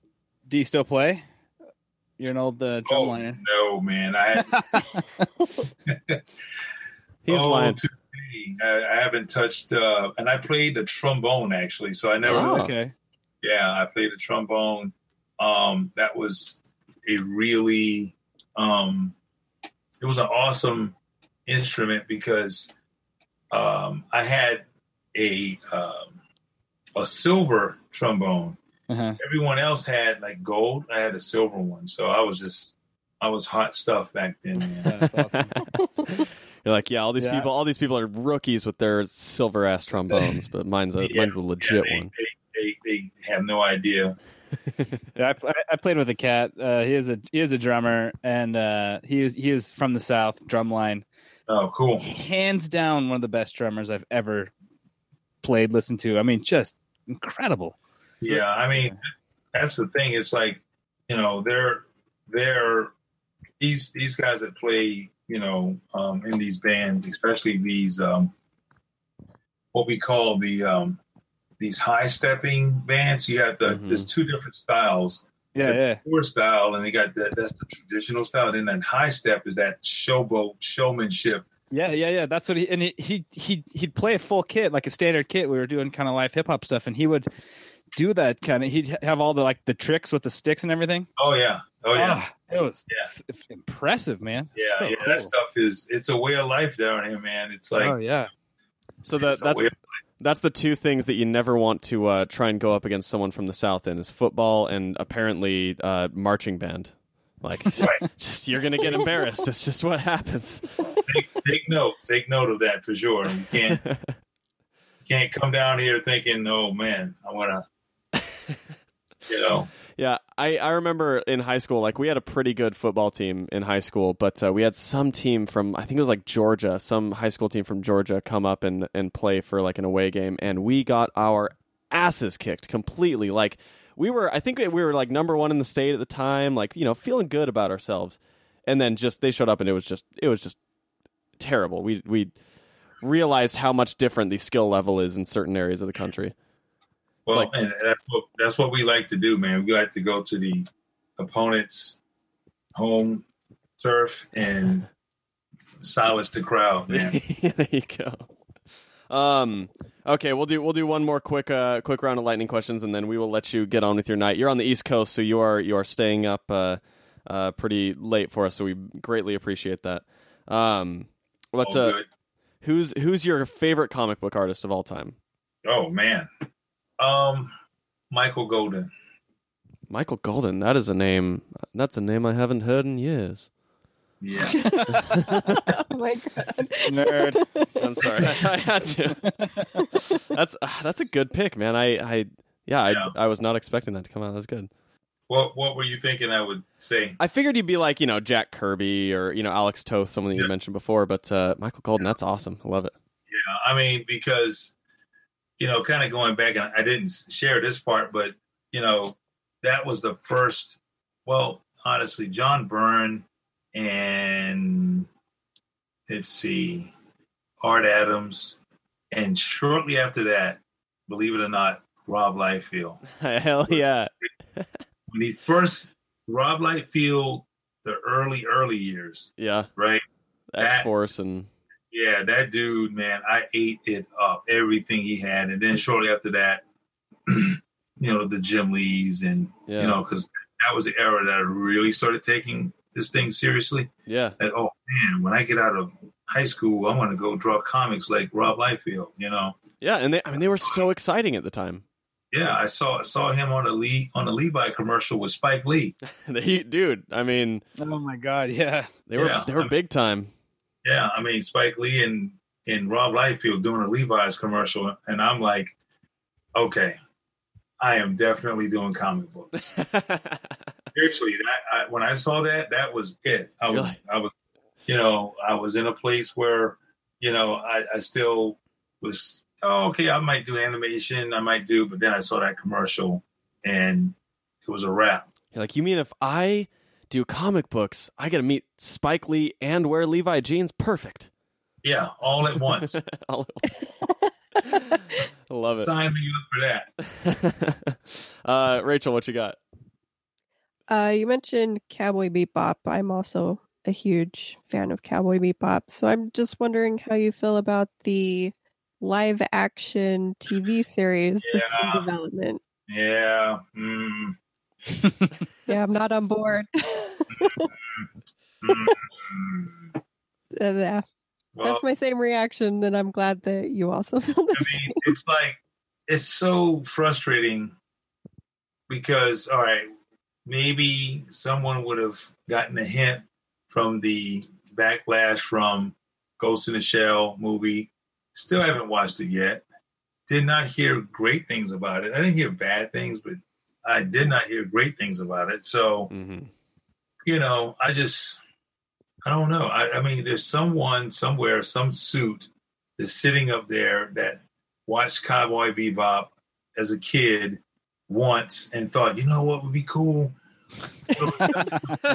Do you still play? You're an old uh,
oh,
drumliner.
no, man, I
He's
oh,
lying.
today, I, I haven't touched, uh, and I played the trombone actually. So I never.
Oh.
Okay.
Yeah, I played the trombone. Um, that was a really, um, it was an awesome instrument because um, I had a um, a silver trombone
Uh-huh.
everyone else had like gold. I had a silver one, so I was just I was hot stuff back then. Man.
That's awesome.
You're like, yeah, all these
Yeah.
people, all these people are rookies with their silver ass trombones, but mine's a
Yeah,
mine's the legit
they,
one.
They, they, they have no idea.
Yeah, I, I played with a cat. Uh, he is a he is a drummer, and uh, he is he is from the South, drumline.
Oh, cool.
Hands down, one of the best drummers I've ever played, listened to. I mean, just incredible.
Yeah, I mean that's the thing. It's like you know they're they're these these guys that play you know um, in these bands, especially these um, what we call the um, these high stepping bands. You have the
Mhm.
there's two different styles.
Yeah,
the
yeah.
poor style, and they got that. That's the traditional style. And Then that high step is that showboat showmanship.
Yeah, yeah, yeah. That's what he and he he he he'd play a full kit, like a standard kit. We were doing kind of live hip hop stuff, and he would do that kind of. He'd have all the like the tricks with the sticks and everything.
Oh yeah, oh yeah,
Ah, it was
Yeah.
impressive, man.
yeah,
So
yeah.
cool.
That stuff is it's a way of life down here, man. It's like
oh yeah,
So that that's that's the two things that you never want to uh, try and go up against someone from the south in is football and apparently uh, marching band. Like,
Right.
just you're gonna get embarrassed. It's just what happens.
take, take note, take note of that for sure. You can't you can't come down here thinking, oh man, I want to, you know.
Yeah, I, I remember in high school, like we had a pretty good football team in high school, but uh, we had some team from I think it was like Georgia, some high school team from Georgia come up and and play for like an away game, and we got our asses kicked completely. Like we were I think we were like number one in the state at the time, like you know feeling good about ourselves, and then just they showed up and it was just it was just terrible. We we realized how much different the skill level is in certain areas of the country.
Well,
like-
and that's what that's what we like to do, man. We like to go to the opponent's home turf and silence the crowd, man.
there you go. Um. Okay, we'll do we'll do one more quick uh quick round of lightning questions, and then we will let you get on with your night. You're on the East Coast, so you are you are staying up uh, uh pretty late for us, so we greatly appreciate that. Um, what's
All
uh who's who's your favorite comic book artist of all time?
Oh man, um, Michael Golden.
Michael Golden. That is a name. That's a name I haven't heard in years.
Yeah,
oh my god.
Nerd.
I'm sorry, I had to. That's uh, that's a good pick, man. I I yeah,
Yeah.
I I was not expecting that to come out. That's good.
what what were you thinking? I would say.
I figured you'd be like, you know, Jack Kirby or, you know, Alex Toth, someone that you mentioned before, but uh, Michael Golden, that's awesome. I love it.
Yeah, I mean because you know, kind of going back, and I didn't share this part, but you know, that was the first. Well, honestly, John Byrne and let's see, Art Adams, and shortly after that, believe it or not, Rob Liefeld.
Hell yeah.
When he first Rob Liefeld, the early early years,
Yeah.
right?
X Force and
Yeah, that dude, man, I ate it up, everything he had, and then shortly after that, you know, the Jim Lees, and
yeah.
you know, because that was the era that I really started taking this thing seriously.
yeah.
That oh man, when I get out of high school, I want to go draw comics like Rob Liefeld. You know,
Yeah. And they, I mean, they were so exciting at the time.
yeah, I saw I saw him on a Lee on a Levi commercial with Spike Lee.
they, dude, I mean,
Oh my god, yeah.
they were,
Yeah.
they were big time.
Yeah, I mean Spike Lee and and Rob Liefeld doing a Levi's commercial, and I'm like, okay, I am definitely doing comic books. Seriously, that I, when I saw that, that was it. I was,
Really?
I was, you know, I was in a place where, you know, I, I still was. Oh, okay, I might do animation, I might do, but then I saw that commercial, and it was a wrap.
You're like, you mean if I do comic books, I get to meet Spike Lee and wear Levi jeans? Perfect.
Yeah, all at once.
All at once. I love it.
Sign me up for that.
uh, Rachel, what you got?
Uh, you mentioned Cowboy Bebop. I'm also a huge fan of Cowboy Bebop. So I'm just wondering how you feel about the live action TV series that's in development.
Yeah. Mm,
Yeah, I'm not on board. Uh, yeah,
well,
that's my same reaction, and I'm glad that you also feel the
I
same.
mean, it's like it's so frustrating because all right, maybe someone would have gotten a hint from the backlash from Ghost in the Shell movie. Still haven't watched it yet. Did not hear great things about it. I didn't hear bad things, but I did not hear great things about it. So
hmm
you know, I just, I don't know. I, I mean, there's someone somewhere, some suit that's sitting up there that watched Cowboy Bebop as a kid once and thought, you know what would be cool? you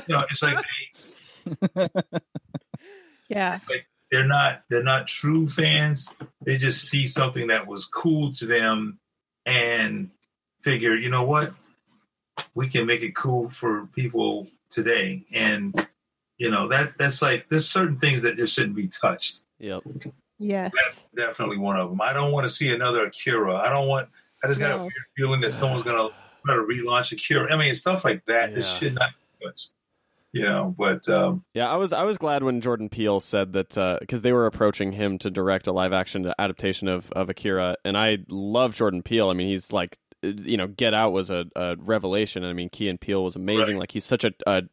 know, it's like they,
Yeah,
it's like they're not they're not true fans. They just see something that was cool to them and figure, you know what? We can make it cool for people today. And you know, that that's like there's certain things that just shouldn't be touched.
Yep.
yes,
That's definitely one of them. I don't want to see another Akira. I don't want I just got a
No.
weird feeling that someone's gonna try to relaunch Akira. I mean stuff like that. This should not be touched. You know, but um
Yeah, I was I was glad when Jordan Peele said that because they were approaching him to direct a live action adaptation of of Akira, and I love Jordan Peele. I mean, he's like uh, you know, Get Out was a, a revelation. I mean, Key and Peele was amazing.
Right.
Like he's such a, a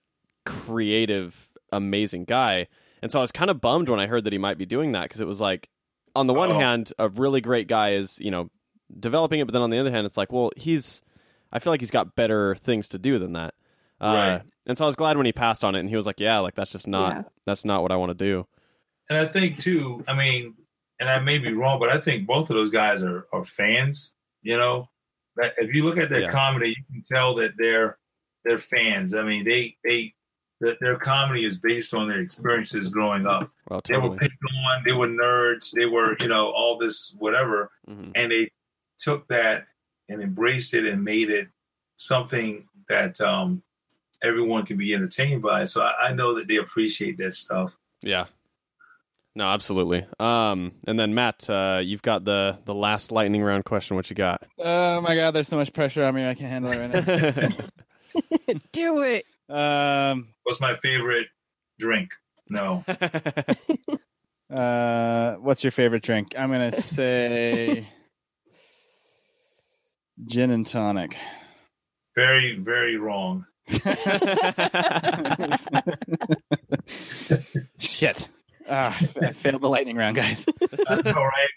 creative, amazing guy, and so I was kind of bummed when I heard that he might be doing that because it was like, on the one
Oh.
hand, a really great guy is you know developing it, but then on the other hand, it's like, well, he's I feel like he's got better things to do than that. Uh,
Right.
And so I was glad when he passed on it, and he was like, "Yeah, like that's just not
Yeah.
that's not what I want to do."
And I think too, I mean, and I may be wrong, but I think both of those guys are, are fans, you know, That if you look at their
Yeah.
comedy, you can tell that they're they're fans. I mean, they they their, their comedy is based on their experiences growing up.
Well,
They were
totally.
picked on. They were nerds. They were you know all this whatever,
Mhm.
and they took that and embraced it and made it something that um, everyone can be entertained by. So I, I know that they appreciate that stuff.
Yeah. No, absolutely. Um, and then Matt, uh, you've got the the last lightning round question. What you got?
Oh my god, there's so much pressure on me. I can't handle it right now.
Do it.
um,
What's my favorite drink? No.
uh, what's your favorite drink? I'm gonna say gin and tonic.
Very, very wrong.
Shit. Ah, I failed the lightning round, guys.
All right.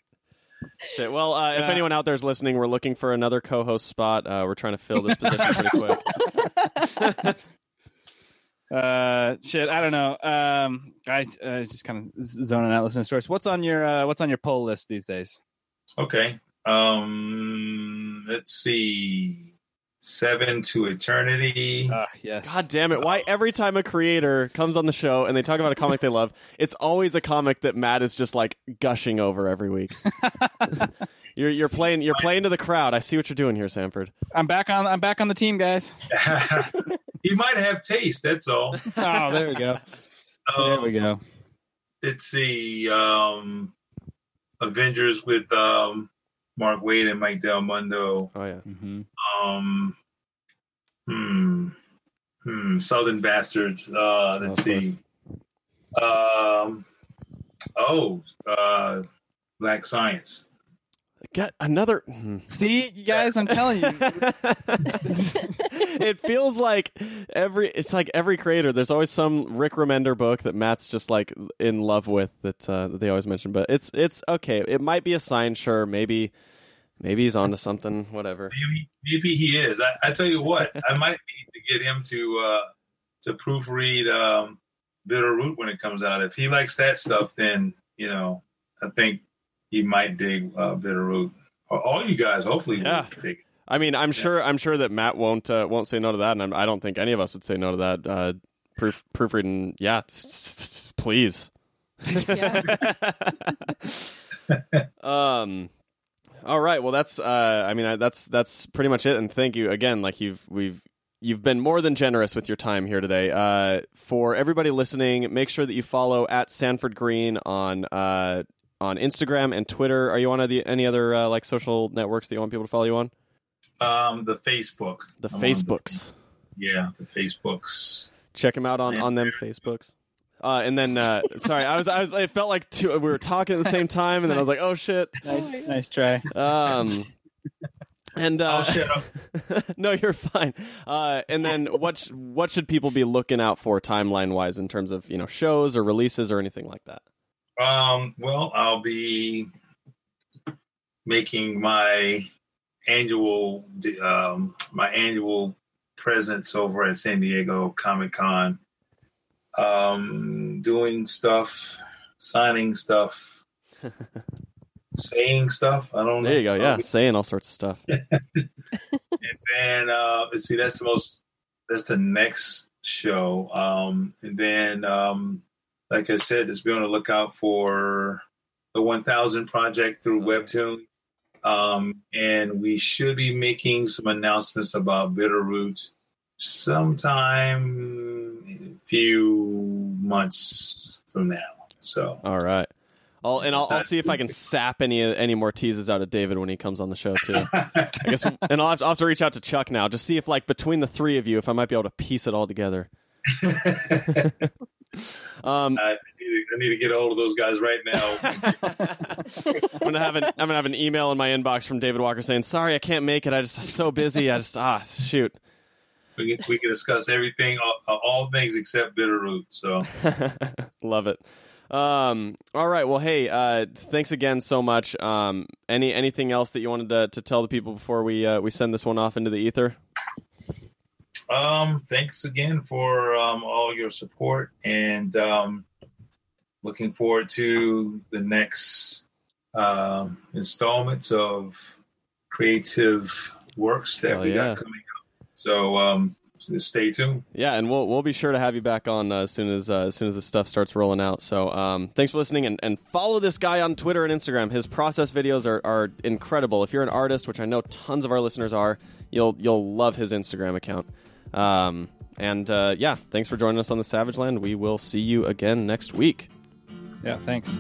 Shit. Well, uh, if anyone out there is listening, we're looking for another co-host spot. Uh, we're trying to fill this position pretty quick.
Uh, shit. I don't know. Um, I uh, just kind of zoning out listening to stories. What's on your uh, What's on your pull list these days?
Okay. Um, let's see. Seven to eternity.
Ah, yes.
God damn it! Why every time a creator comes on the show and they talk about a comic they love, it's always a comic that Matt is just like gushing over every week. you're you're playing you're playing to the crowd. I see what you're doing here, Sanford.
I'm back on. I'm back on the team, guys.
you might have taste. That's all.
Oh, there we go. There
Um,
we go.
let's see. Um, Avengers with um, Mark Waid and Mike Del Mundo.
Oh yeah.
hmm
Um, hmm. Hmm. Southern Bastards. Uh, let's
Of course.
see. Um. Oh. Uh. Black Science.
Get another.
See, you guys, I'm telling you.
it feels like every it's like every creator there's always some rick remender book that matt's just like in love with that, uh, that they always mention but it's it's okay it might be a sign sure maybe maybe he's onto something whatever
Maybe, maybe he is. I, I tell you what, I might need to get him to uh, to proofread um, Bitter Root when it comes out. If he likes that stuff, then you know, I think he might dig uh, Bitter Root. All you guys, hopefully, will
Yeah.
dig.
i mean i'm sure i'm sure that matt won't uh, won't say no to that and I'm, i don't think any of us would say no to that uh proof proofreading yeah please
Yeah.
um all right well that's uh i mean I, that's that's pretty much it and thank you again like you've we've you've been more than generous with your time here today uh for everybody listening make sure that you follow at Sanford Greene on uh on instagram and twitter are you on any, any other uh, like social networks that you want people to follow you on
Um, the Facebook,
the
I'm on
facebooks
yeah, the Facebooks.
check them out on
Yeah.
on them facebooks uh, and then, uh, sorry, I was, I was, it felt like two, we were talking at the same time, and then I was like, "Oh shit!"
Nice, nice try.
Um, and uh,
I'll shut up.
no, you're fine. Uh, and then what sh- what should people be looking out for timeline wise in terms of you know shows or releases or anything like that?
Um, well, I'll be making my annual um, my annual presence over at San Diego Comic Con. Um, doing stuff, signing stuff, saying stuff. I don't know.
There you go. Yeah, saying all sorts of stuff.
And then uh, let's see, that's the most. That's the next show. Um, and then, um, like I said, just be on the lookout for the 1000 project through Webtoon. Um, and we should be making some announcements about Bitter Root sometime a few months from now. So
All right. I'll, and I'll, I'll see if I can sap any any more teases out of David when he comes on the show too. I guess, and I'll have, I'll have to reach out to Chuck now, just see if like between the three of you, if I might be able to piece it all together. Um,
I, need to, I need to get a hold of those guys right now.
I'm gonna have an I'm gonna have an email in my inbox from David Walker saying, "Sorry, I can't make it. I just so busy. I just ah shoot."
we can, we can discuss everything, all, all things except Bitter Root. So
Love it. Um, all right. Well, hey, uh, thanks again so much. Um, any anything else that you wanted to, to tell the people before we uh, we send this one off into the ether?
Um, thanks again for um, all your support and um, looking forward to the next um, installments of creative works that
Hell
we
yeah.
got coming up. So um, so stay tuned.
Yeah, and we'll we'll be sure to have you back on uh, as soon as uh, as soon as the stuff starts rolling out. So um, thanks for listening, and, and follow this guy on Twitter and Instagram. His process videos are, are incredible. If you're an artist, which I know tons of our listeners are, you'll you'll love his Instagram account. Um, and uh, yeah, thanks for joining us on the Savage Land. We will see you again next week.
Yeah, thanks.